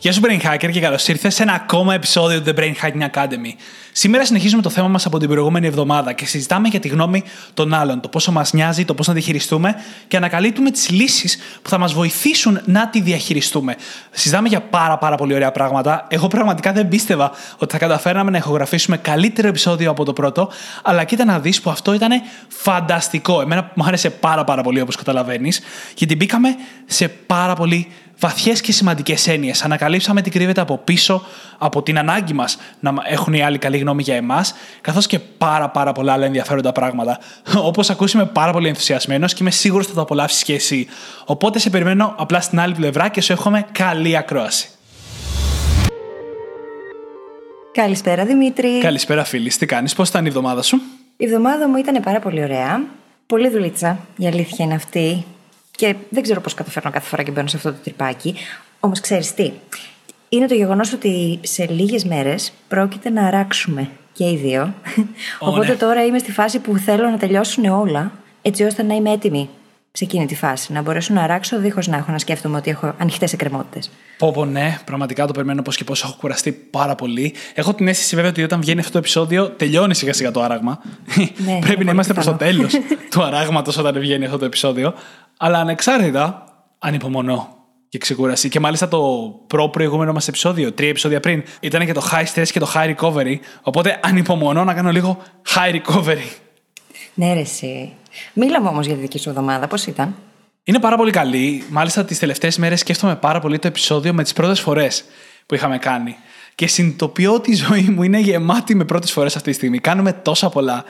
Γεια σου Brain Hacker και καλώς ήρθες σε ένα ακόμα επεισόδιο του The Brain Hacking Academy. Σήμερα συνεχίζουμε το θέμα μας από την προηγούμενη εβδομάδα και συζητάμε για τη γνώμη των άλλων, το πόσο μας νοιάζει, το πώς να τη χειριστούμε και ανακαλύπτουμε τις λύσεις που θα μας βοηθήσουν να τη διαχειριστούμε. Συζητάμε για πάρα, πάρα πολύ ωραία πράγματα. Εγώ πραγματικά δεν πίστευα ότι θα καταφέραμε να ηχογραφήσουμε καλύτερο επεισόδιο από το πρώτο, αλλά κοίτα να δεις που αυτό ήταν φανταστικό. Εμένα μου άρεσε πάρα, πάρα πολύ όπως καταλαβαίνεις, γιατί μπήκαμε σε πάρα πολύ βαθιές και σημαντικές έννοιες. Ανακαλύψαμε τι κρύβεται από πίσω από την ανάγκη μας να έχουν οι άλλοι καλή γνώμη για εμάς, καθώς και πάρα, πάρα πολλά άλλα ενδιαφέροντα πράγματα. Όπως ακούσαμε, πάρα πολύ ενθουσιασμένος και είμαι σίγουρος ότι θα το απολαύσεις και εσύ. Οπότε σε περιμένω απλά στην άλλη πλευρά και σου εύχομαι καλή ακρόαση. Καλησπέρα Δημήτρη. Καλησπέρα, φίλη. Τι κάνεις, πώς ήταν η εβδομάδα σου; Η εβδομάδα μου ήταν πάρα πολύ ωραία. Πολύ δουλίτσα, η αλήθεια είναι αυτή. Και δεν ξέρω πώς καταφέρνω κάθε φορά και μπαίνω σε αυτό το τρυπάκι. Όμως ξέρεις τι. Είναι το γεγονός ότι σε λίγες μέρες πρόκειται να αράξουμε και οι δύο. Οπότε ναι. τώρα είμαι στη φάση που θέλω να τελειώσουν όλα, έτσι ώστε να είμαι έτοιμη σε εκείνη τη φάση. Να μπορέσω να αράξω δίχως να έχω να σκέφτομαι ότι έχω ανοιχτές εκκρεμότητες. Πω, πω, ναι, πραγματικά το περιμένω πώς και πώς. Έχω κουραστεί πάρα πολύ. Έχω την αίσθηση βέβαια ότι όταν βγαίνει αυτό το επεισόδιο, τελειώνει σιγά σιγά το άραγμα. Ναι, Πρέπει να πολύ είμαστε προς το πιθανό. τέλος του αράγματος όταν βγαίνει αυτό το επεισόδιο. Αλλά ανεξάρτητα, ανυπομονώ και ξεκούραση. Και μάλιστα το προ-προηγούμενο μας επεισόδιο, τρία επεισόδια πριν, ήταν και το high stress και το high recovery. Οπότε ανυπομονώ να κάνω λίγο high recovery. Ναι, ρε, εσύ. Μίλα μου όμως για τη δική σου εβδομάδα, πώς ήταν; Είναι πάρα πολύ καλή. Μάλιστα, τις τελευταίες μέρες σκέφτομαι πάρα πολύ το επεισόδιο με τις πρώτες φορές που είχαμε κάνει. Και συνειδητοποιώ ότι η ζωή μου είναι γεμάτη με πρώτες φορές αυτή τη στιγμή. Κάνουμε τόσα πολλά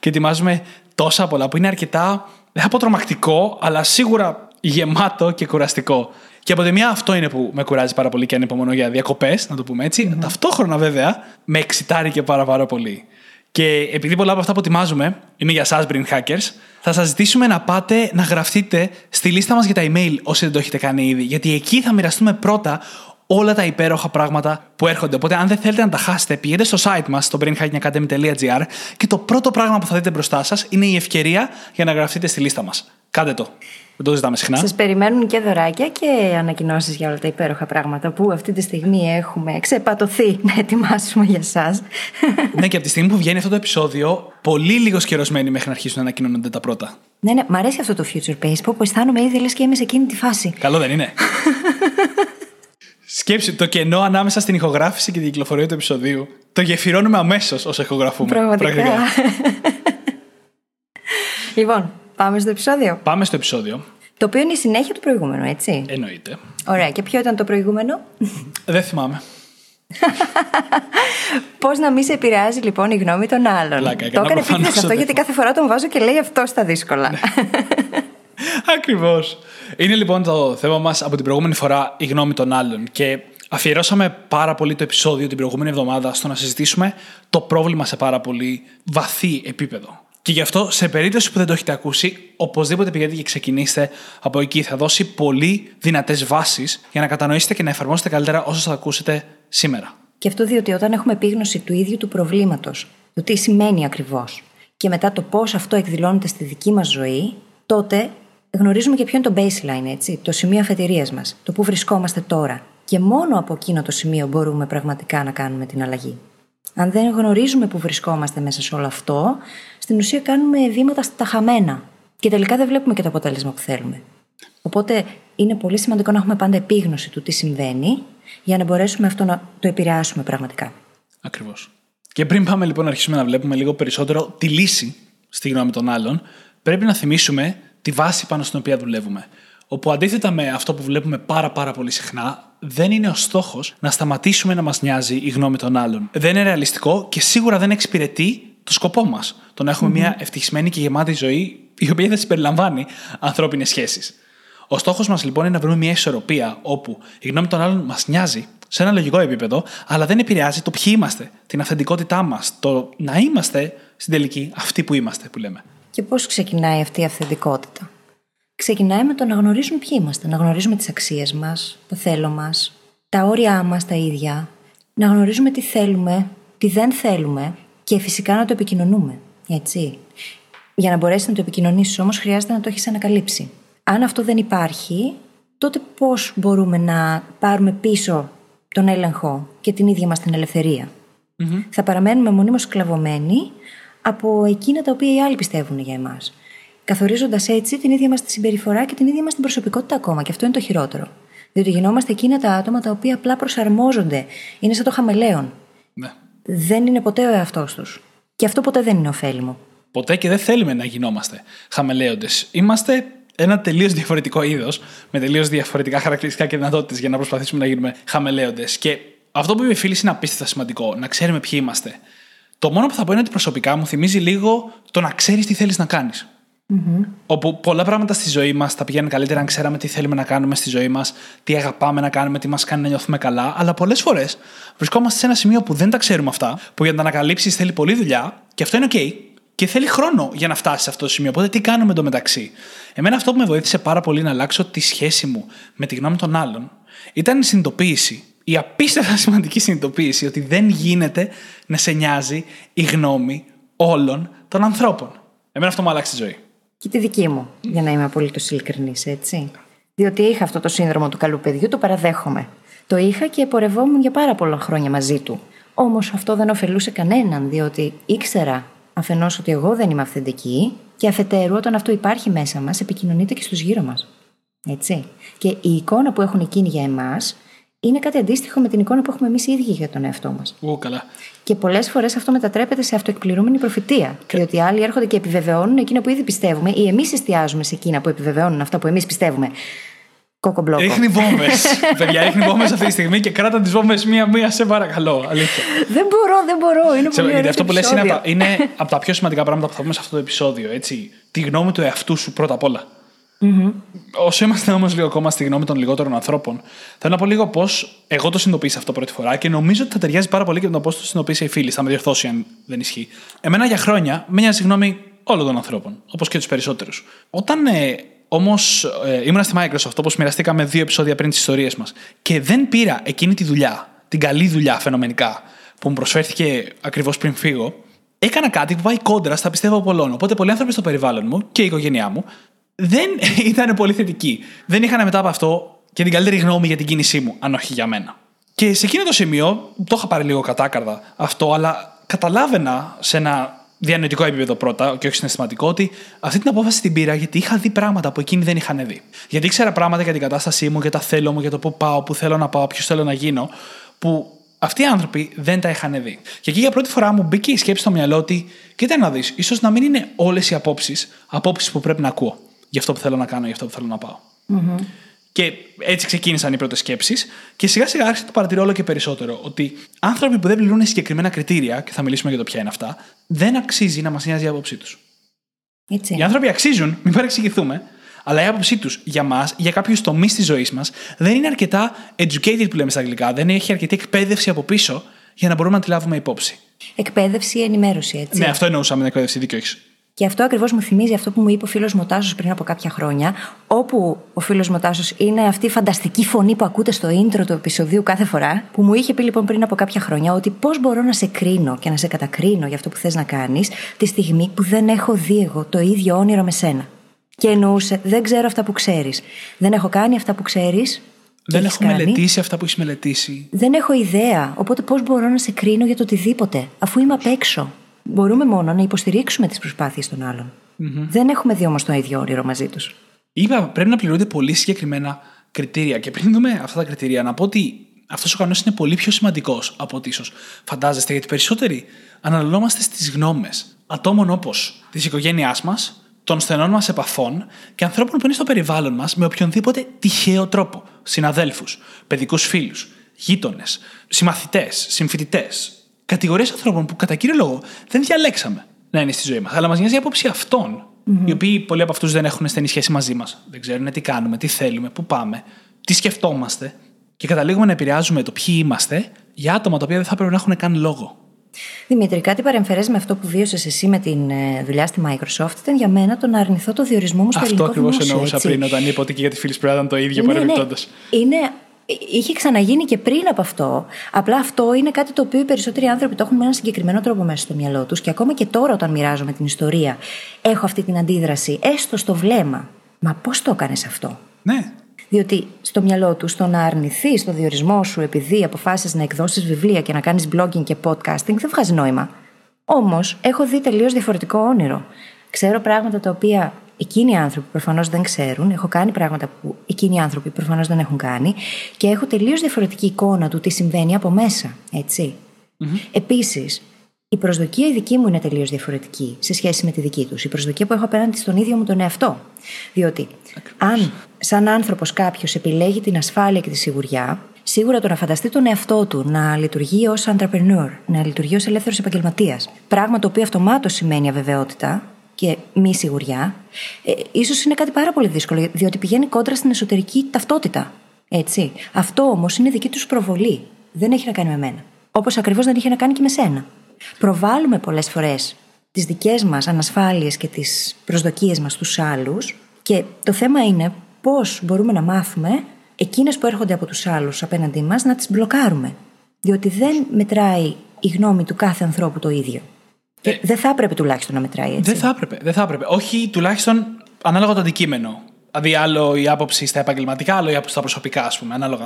και ετοιμάζουμε τόσα πολλά που είναι αρκετά, δεν θα πω τρομακτικό, αλλά σίγουρα γεμάτο και κουραστικό. Και από τη μία αυτό είναι που με κουράζει πάρα πολύ και ανυπομονώ για διακοπές, να το πούμε έτσι. Ταυτόχρονα βέβαια με εξητάρει και πάρα, πάρα πολύ. Και επειδή πολλά από αυτά που ετοιμάζουμε είναι για εσά, Brain Hackers, θα σας ζητήσουμε να πάτε να γραφτείτε στη λίστα μας για τα email όσοι δεν το έχετε κάνει ήδη. Γιατί εκεί θα μοιραστούμε πρώτα όλα τα υπέροχα πράγματα που έρχονται. Οπότε, αν δεν θέλετε να τα χάσετε, πηγαίνετε στο site μας, στο brainhackingacademy.gr και το πρώτο πράγμα που θα δείτε μπροστά σας είναι η ευκαιρία για να γραφτείτε στη λίστα μας. Κάντε το. Δεν το ζητάμε συχνά. Σας περιμένουν και δωράκια και ανακοινώσεις για όλα τα υπέροχα πράγματα που αυτή τη στιγμή έχουμε ξεπατωθεί να ετοιμάσουμε για εσά. ναι, και από τη στιγμή που βγαίνει αυτό το επεισόδιο, πολύ λίγος καιρός μένει μέχρι να αρχίσουν να ανακοινώνονται τα πρώτα. ναι, ναι, μ' αρέσει αυτό το future pace που αισθάνομαι ήδη λες και είμαι σε εκείνη τη φάση. Καλό δεν είναι. Σκέψου το κενό ανάμεσα στην ηχογράφηση και την κυκλοφορία του επεισοδίου. Το γεφυρώνουμε αμέσως όσο ηχογραφούμε. Πραγματικά. λοιπόν, πάμε στο επεισόδιο. Πάμε στο επεισόδιο. Το οποίο είναι η συνέχεια του προηγούμενου, έτσι. Εννοείται. Ωραία, και ποιο ήταν το προηγούμενο; Δεν θυμάμαι. Πώς να μην σε επηρεάζει λοιπόν η γνώμη των άλλων. Πλάκα το έκανα, έκανε προφανώς επίτηδε αυτό δεν γιατί κάθε φορά τον βάζω και λέει αυτό στα δύσκολα. Ακριβώς. Είναι λοιπόν το θέμα μας από την προηγούμενη φορά η γνώμη των άλλων. Και αφιερώσαμε πάρα πολύ το επεισόδιο την προηγούμενη εβδομάδα στο να συζητήσουμε το πρόβλημα σε πάρα πολύ βαθύ επίπεδο. Και γι' αυτό, σε περίπτωση που δεν το έχετε ακούσει, οπωσδήποτε πηγαίνετε και ξεκινήστε από εκεί. Θα δώσει πολύ δυνατές βάσεις για να κατανοήσετε και να εφαρμόσετε καλύτερα όσο θα ακούσετε σήμερα. Και αυτό διότι όταν έχουμε επίγνωση του ίδιου του προβλήματος, του τι σημαίνει ακριβώς, και μετά το πώς αυτό εκδηλώνεται στη δική μας ζωή, τότε γνωρίζουμε και ποιο είναι το baseline, έτσι, το σημείο αφετηρίας μας, το που βρισκόμαστε τώρα. Και μόνο από εκείνο το σημείο μπορούμε πραγματικά να κάνουμε την αλλαγή. Αν δεν γνωρίζουμε που βρισκόμαστε μέσα σε όλο αυτό, στην ουσία κάνουμε βήματα στα χαμένα. Και τελικά δεν βλέπουμε και το αποτέλεσμα που θέλουμε. Οπότε είναι πολύ σημαντικό να έχουμε πάντα επίγνωση του τι συμβαίνει, για να μπορέσουμε αυτό να το επηρεάσουμε πραγματικά. Ακριβώς. Και πριν πάμε λοιπόν να αρχίσουμε να βλέπουμε λίγο περισσότερο τη λύση στη γνώμη των άλλων, πρέπει να θυμίσουμε τη βάση πάνω στην οποία δουλεύουμε. Όπου αντίθετα με αυτό που βλέπουμε πάρα πάρα πολύ συχνά, δεν είναι ο στόχος να σταματήσουμε να μας νοιάζει η γνώμη των άλλων. Δεν είναι ρεαλιστικό και σίγουρα δεν εξυπηρετεί το σκοπό μας. Το να εχουμε μια ευτυχισμένη και γεμάτη ζωή, η οποία δεν συμπεριλαμβάνει ανθρώπινες σχέσεις. Ο στόχος μας λοιπόν είναι να βρούμε μια ισορροπία όπου η γνώμη των άλλων μας νοιάζει σε ένα λογικό επίπεδο, αλλά δεν επηρεάζει το ποιοι είμαστε, την αυθεντικότητά μας, το να είμαστε στην τελική αυτοί που είμαστε, που λέμε. Και πώς ξεκινάει αυτή η αυθεντικότητα; ξεκινάει με το να γνωρίζουμε ποιοι είμαστε. Να γνωρίζουμε τις αξίες μας, το θέλω μας, τα όρια μας τα ίδια. Να γνωρίζουμε τι θέλουμε, τι δεν θέλουμε και φυσικά να το επικοινωνούμε. Έτσι. Για να μπορέσεις να το επικοινωνήσεις όμως, χρειάζεται να το έχεις ανακαλύψει. Αν αυτό δεν υπάρχει, τότε πώς μπορούμε να πάρουμε πίσω τον έλεγχο και την ίδια μας την ελευθερια Θα παραμένουμε μονίμως σκλαβωμένοι από εκείνα τα οποία οι άλλοι πιστεύουν για εμάς. Καθορίζοντας έτσι την ίδια μας τη συμπεριφορά και την ίδια μας την προσωπικότητα ακόμα. Και αυτό είναι το χειρότερο. Διότι γινόμαστε εκείνα τα άτομα τα οποία απλά προσαρμόζονται. Είναι σαν το χαμελέον. Ναι. Δεν είναι ποτέ ο εαυτός τους. Και αυτό ποτέ δεν είναι ωφέλιμο. Ποτέ και δεν θέλουμε να γινόμαστε χαμελέοντε. Είμαστε ένα τελείως διαφορετικό είδος, με τελείως διαφορετικά χαρακτηριστικά και δυνατότητες για να προσπαθήσουμε να γίνουμε χαμελέοντε. Και αυτό που είπε η φίλη είναι απίστευτα σημαντικό, να ξέρουμε ποιοι είμαστε. Το μόνο που θα πω είναι ότι προσωπικά μου θυμίζει λίγο το να ξέρεις τι θέλεις να κάνεις. Mm-hmm. Όπου πολλά πράγματα στη ζωή μας θα πηγαίνουν καλύτερα αν ξέραμε τι θέλουμε να κάνουμε στη ζωή μας, τι αγαπάμε να κάνουμε, τι μας κάνει να νιώθουμε καλά. Αλλά πολλές φορές βρισκόμαστε σε ένα σημείο που δεν τα ξέρουμε αυτά, που για να τα ανακαλύψεις θέλει πολλή δουλειά και αυτό είναι OK. Και θέλει χρόνο για να φτάσεις σε αυτό το σημείο. Οπότε τι κάνουμε εντωμεταξύ. Εμένα αυτό που με βοήθησε πάρα πολύ να αλλάξω τη σχέση μου με τη γνώμη των άλλων ήταν η συνειδητοποίηση, η απίστευτα σημαντική συνειδητοποίηση ότι δεν γίνεται να σε νοιάζει η γνώμη όλων των ανθρώπων. Εμένα αυτό μου άλλαξε τη ζωή. Και τη δική μου, για να είμαι απολύτως ειλικρινής, έτσι. Διότι είχα αυτό το σύνδρομο του καλού παιδιού, το παραδέχομαι. Το είχα και πορευόμουν για πάρα πολλά χρόνια μαζί του. Όμως αυτό δεν ωφελούσε κανέναν, διότι ήξερα αφενός ότι εγώ δεν είμαι αυθεντική και αφετέρου όταν αυτό υπάρχει μέσα μας, επικοινωνείται και στους γύρω μας. Έτσι. Και η εικόνα που έχουν εκείνοι για εμάς είναι κάτι αντίστοιχο με την εικόνα που έχουμε εμείς οι ίδιοι για τον εαυτό μας. Ού, καλά. Και πολλές φορές αυτό μετατρέπεται σε αυτοεκπληρούμενη προφητεία. Και... Διότι άλλοι έρχονται και επιβεβαιώνουν εκείνα που ήδη πιστεύουμε, ή εμείς εστιάζουμε σε εκείνα που επιβεβαιώνουν αυτά που εμείς πιστεύουμε. Κοκομπλόκο. Ρίχνει βόμβες. Παιδιά, ρίχνει βόμβες αυτή τη στιγμή και κράτα τις βόμβες μία-μία, σε παρακαλώ. Αλήθεια. δεν μπορώ, δεν μπορώ. Είναι πολύ Γιατί αυτό που λες είναι, είναι από τα πιο σημαντικά πράγματα που θα πούμε σε αυτό το επεισόδιο. Έτσι. Τη γνώμη του εαυτού σου πρώτα απ' όλα. Mm-hmm. Όσο είμαστε όμως λίγο ακόμα στη γνώμη των λιγότερων ανθρώπων, θέλω να πω λίγο πώς εγώ το συνειδητοποίησα αυτό πρώτη φορά και νομίζω ότι θα ταιριάζει πάρα πολύ και με το πώς το συνειδητοποίησε η φίλη. Θα με διορθώσει αν δεν ισχύει. Εμένα για χρόνια με νοιάζει γνώμη όλων των ανθρώπων, όπως και τους περισσότερους. Όταν ε, Όμως ε, ήμουν στη Microsoft, όπως μοιραστήκαμε δύο επεισόδια πριν τις ιστορίες μας, και δεν πήρα εκείνη τη δουλειά, την καλή δουλειά φαινομενικά, που μου προσφέρθηκε ακριβώς πριν φύγω, έκανα κάτι που πάει κόντρα στα πιστεύω πολλών. Οπότε πολλοί άνθρωποι στο περιβάλλον μου και η οικογένειά μου δεν ήταν πολύ θετικοί. Δεν είχαν μετά από αυτό και την καλύτερη γνώμη για την κίνησή μου, αν όχι για μένα. Και σε εκείνο το σημείο, το είχα πάρει λίγο κατάκαρδα αυτό, αλλά καταλάβαινα σε ένα διανοητικό επίπεδο πρώτα και όχι συναισθηματικό, ότι αυτή την απόφαση την πήρα γιατί είχα δει πράγματα που εκείνοι δεν είχαν δει. Γιατί ήξερα πράγματα για την κατάστασή μου, για τα θέλω μου, για το πού πάω, πού θέλω να πάω, ποιος θέλω να γίνω, που αυτοί οι άνθρωποι δεν τα είχαν δει. Και εκεί για πρώτη φορά μου μπήκε η σκέψη στο μυαλό ότι, κοίτα να δεις, ίσως να μην είναι όλες οι απόψεις, απόψεις που πρέπει να ακούω για αυτό που θέλω να κάνω, για αυτό που θέλω να πάω. Mm-hmm. Και έτσι ξεκίνησαν οι πρώτες σκέψεις. Και σιγά σιγά άρχισα να το παρατηρώ όλο και περισσότερο. Ότι άνθρωποι που δεν πληρούν συγκεκριμένα κριτήρια, και θα μιλήσουμε για το ποια είναι αυτά, δεν αξίζει να μας νοιάζει η άποψή τους. Οι άνθρωποι αξίζουν, μην παρεξηγηθούμε, αλλά η άποψή τους για μας, για κάποιους τομείς της ζωής μας, δεν είναι αρκετά educated που λέμε στα αγγλικά. Δεν έχει αρκετή εκπαίδευση από πίσω για να μπορούμε να τη λάβουμε υπόψη. Εκπαίδευση ή ενημέρωση, έτσι. Ναι, αυτό εννοούσαμε με εκπαίδευση, δίκιο έχεις. Και αυτό ακριβώς μου θυμίζει αυτό που μου είπε ο φίλος μου Τάσο πριν από κάποια χρόνια, όπου ο φίλος μου Τάσο είναι αυτή η φανταστική φωνή που ακούτε στο intro του επεισοδίου κάθε φορά, που μου είχε πει λοιπόν πριν από κάποια χρόνια ότι πώς μπορώ να σε κρίνω και να σε κατακρίνω για αυτό που θες να κάνεις, τη στιγμή που δεν έχω δει εγώ το ίδιο όνειρο με σένα. Και εννοούσε, δεν ξέρω αυτά που ξέρεις. Δεν έχω κάνει αυτά που ξέρεις. Δεν έχω κάνει; μελετήσει αυτά που έχεις μελετήσει. Δεν έχω ιδέα. Οπότε πώς μπορώ να σε κρίνω για το οτιδήποτε, αφού είμαι απ' έξω. Μπορούμε μόνο να υποστηρίξουμε τις προσπάθειες των άλλων. Mm-hmm. Δεν έχουμε δει όμως το ίδιο όνειρο μαζί τους. Είπα, πρέπει να πληρούνται πολύ συγκεκριμένα κριτήρια. Και πριν δούμε αυτά τα κριτήρια, να πω ότι αυτός ο κανόνας είναι πολύ πιο σημαντικός από ό,τι ίσως φαντάζεστε. Γιατί περισσότεροι αναλωνόμαστε στις γνώμες ατόμων όπως της οικογένειάς μας, των στενών μας επαφών και ανθρώπων που είναι στο περιβάλλον μας με οποιονδήποτε τυχαίο τρόπο. Συναδέλφους, παιδικούς φίλους, γείτονες, συμμαθητές, συμφοιτητές, κατηγορίες ανθρώπων που κατά κύριο λόγο δεν διαλέξαμε να είναι στη ζωή μας. Αλλά μας νοιάζει η άποψη αυτών, mm-hmm. οι οποίοι πολλοί από αυτούς δεν έχουν στενή σχέση μαζί μας. Δεν ξέρουν τι κάνουμε, τι θέλουμε, πού πάμε, τι σκεφτόμαστε. Και καταλήγουμε να επηρεάζουμε το ποιοι είμαστε για άτομα τα οποία δεν θα πρέπει να έχουν καν λόγο. Δημήτρη, κάτι παρεμφερές με αυτό που βίωσες εσύ με την ε, δουλειά στη Microsoft ήταν για μένα το να αρνηθώ το διορισμό μου στο Αυτό ελληνικό ακριβώς δημόσιο, εννοούσα έτσι. πριν όταν είπα ότι και για τη φίλη ήταν το ίδιο Ναι, ναι. παρεμπιπτόντω. Είναι, είχε ξαναγίνει και πριν από αυτό. Απλά αυτό είναι κάτι το οποίο οι περισσότεροι άνθρωποι το έχουν με έναν συγκεκριμένο τρόπο μέσα στο μυαλό τους. Και ακόμα και τώρα, όταν μοιράζομαι την ιστορία, έχω αυτή την αντίδραση, έστω στο βλέμμα. Μα πώς το έκανες αυτό; Ναι. Διότι στο μυαλό του, στο να αρνηθεί το διορισμό σου επειδή αποφάσισες να εκδώσεις βιβλία και να κάνεις blogging και podcasting, δεν βγάζει νόημα. Όμως, έχω δει τελείως διαφορετικό όνειρο. Ξέρω πράγματα τα οποία εκείνοι οι άνθρωποι προφανώς δεν ξέρουν. Έχω κάνει πράγματα που εκείνοι οι άνθρωποι προφανώς δεν έχουν κάνει. Και έχω τελείως διαφορετική εικόνα του τι συμβαίνει από μέσα. Έτσι. Επίσης, η προσδοκία η δική μου είναι τελείως διαφορετική σε σχέση με τη δική τους. Η προσδοκία που έχω απέναντι στον ίδιο μου τον εαυτό. Διότι, αν σαν άνθρωπος κάποιος επιλέγει την ασφάλεια και τη σιγουριά, σίγουρα το να φανταστεί τον εαυτό του να λειτουργεί ως entrepreneur, να λειτουργεί ως ελεύθερος επαγγελματίας, πράγμα το οποίο αυτομάτως σημαίνει αβεβαιότητα και μη σιγουριά, ε, ίσως είναι κάτι πάρα πολύ δύσκολο, διότι πηγαίνει κόντρα στην εσωτερική ταυτότητα. Έτσι. Αυτό όμως είναι δική τους προβολή. Δεν έχει να κάνει με μένα. Όπως ακριβώς δεν είχε να κάνει και με σένα. Προβάλλουμε πολλές φορές τις δικές μας ανασφάλειες και τις προσδοκίες μας στους άλλους και το θέμα είναι πώς μπορούμε να μάθουμε εκείνες που έρχονται από τους άλλους απέναντί μας να τις μπλοκάρουμε. Διότι δεν μετράει η γνώμη του κάθε ανθρώπου το ίδιο. Και δεν θα έπρεπε τουλάχιστον να μετράει έτσι. Δεν θα έπρεπε. Δεν θα έπρεπε. Όχι τουλάχιστον ανάλογα το αντικείμενο. Δηλαδή, άλλο η άποψη στα επαγγελματικά, άλλο η άποψη στα προσωπικά, ας πούμε, ανάλογα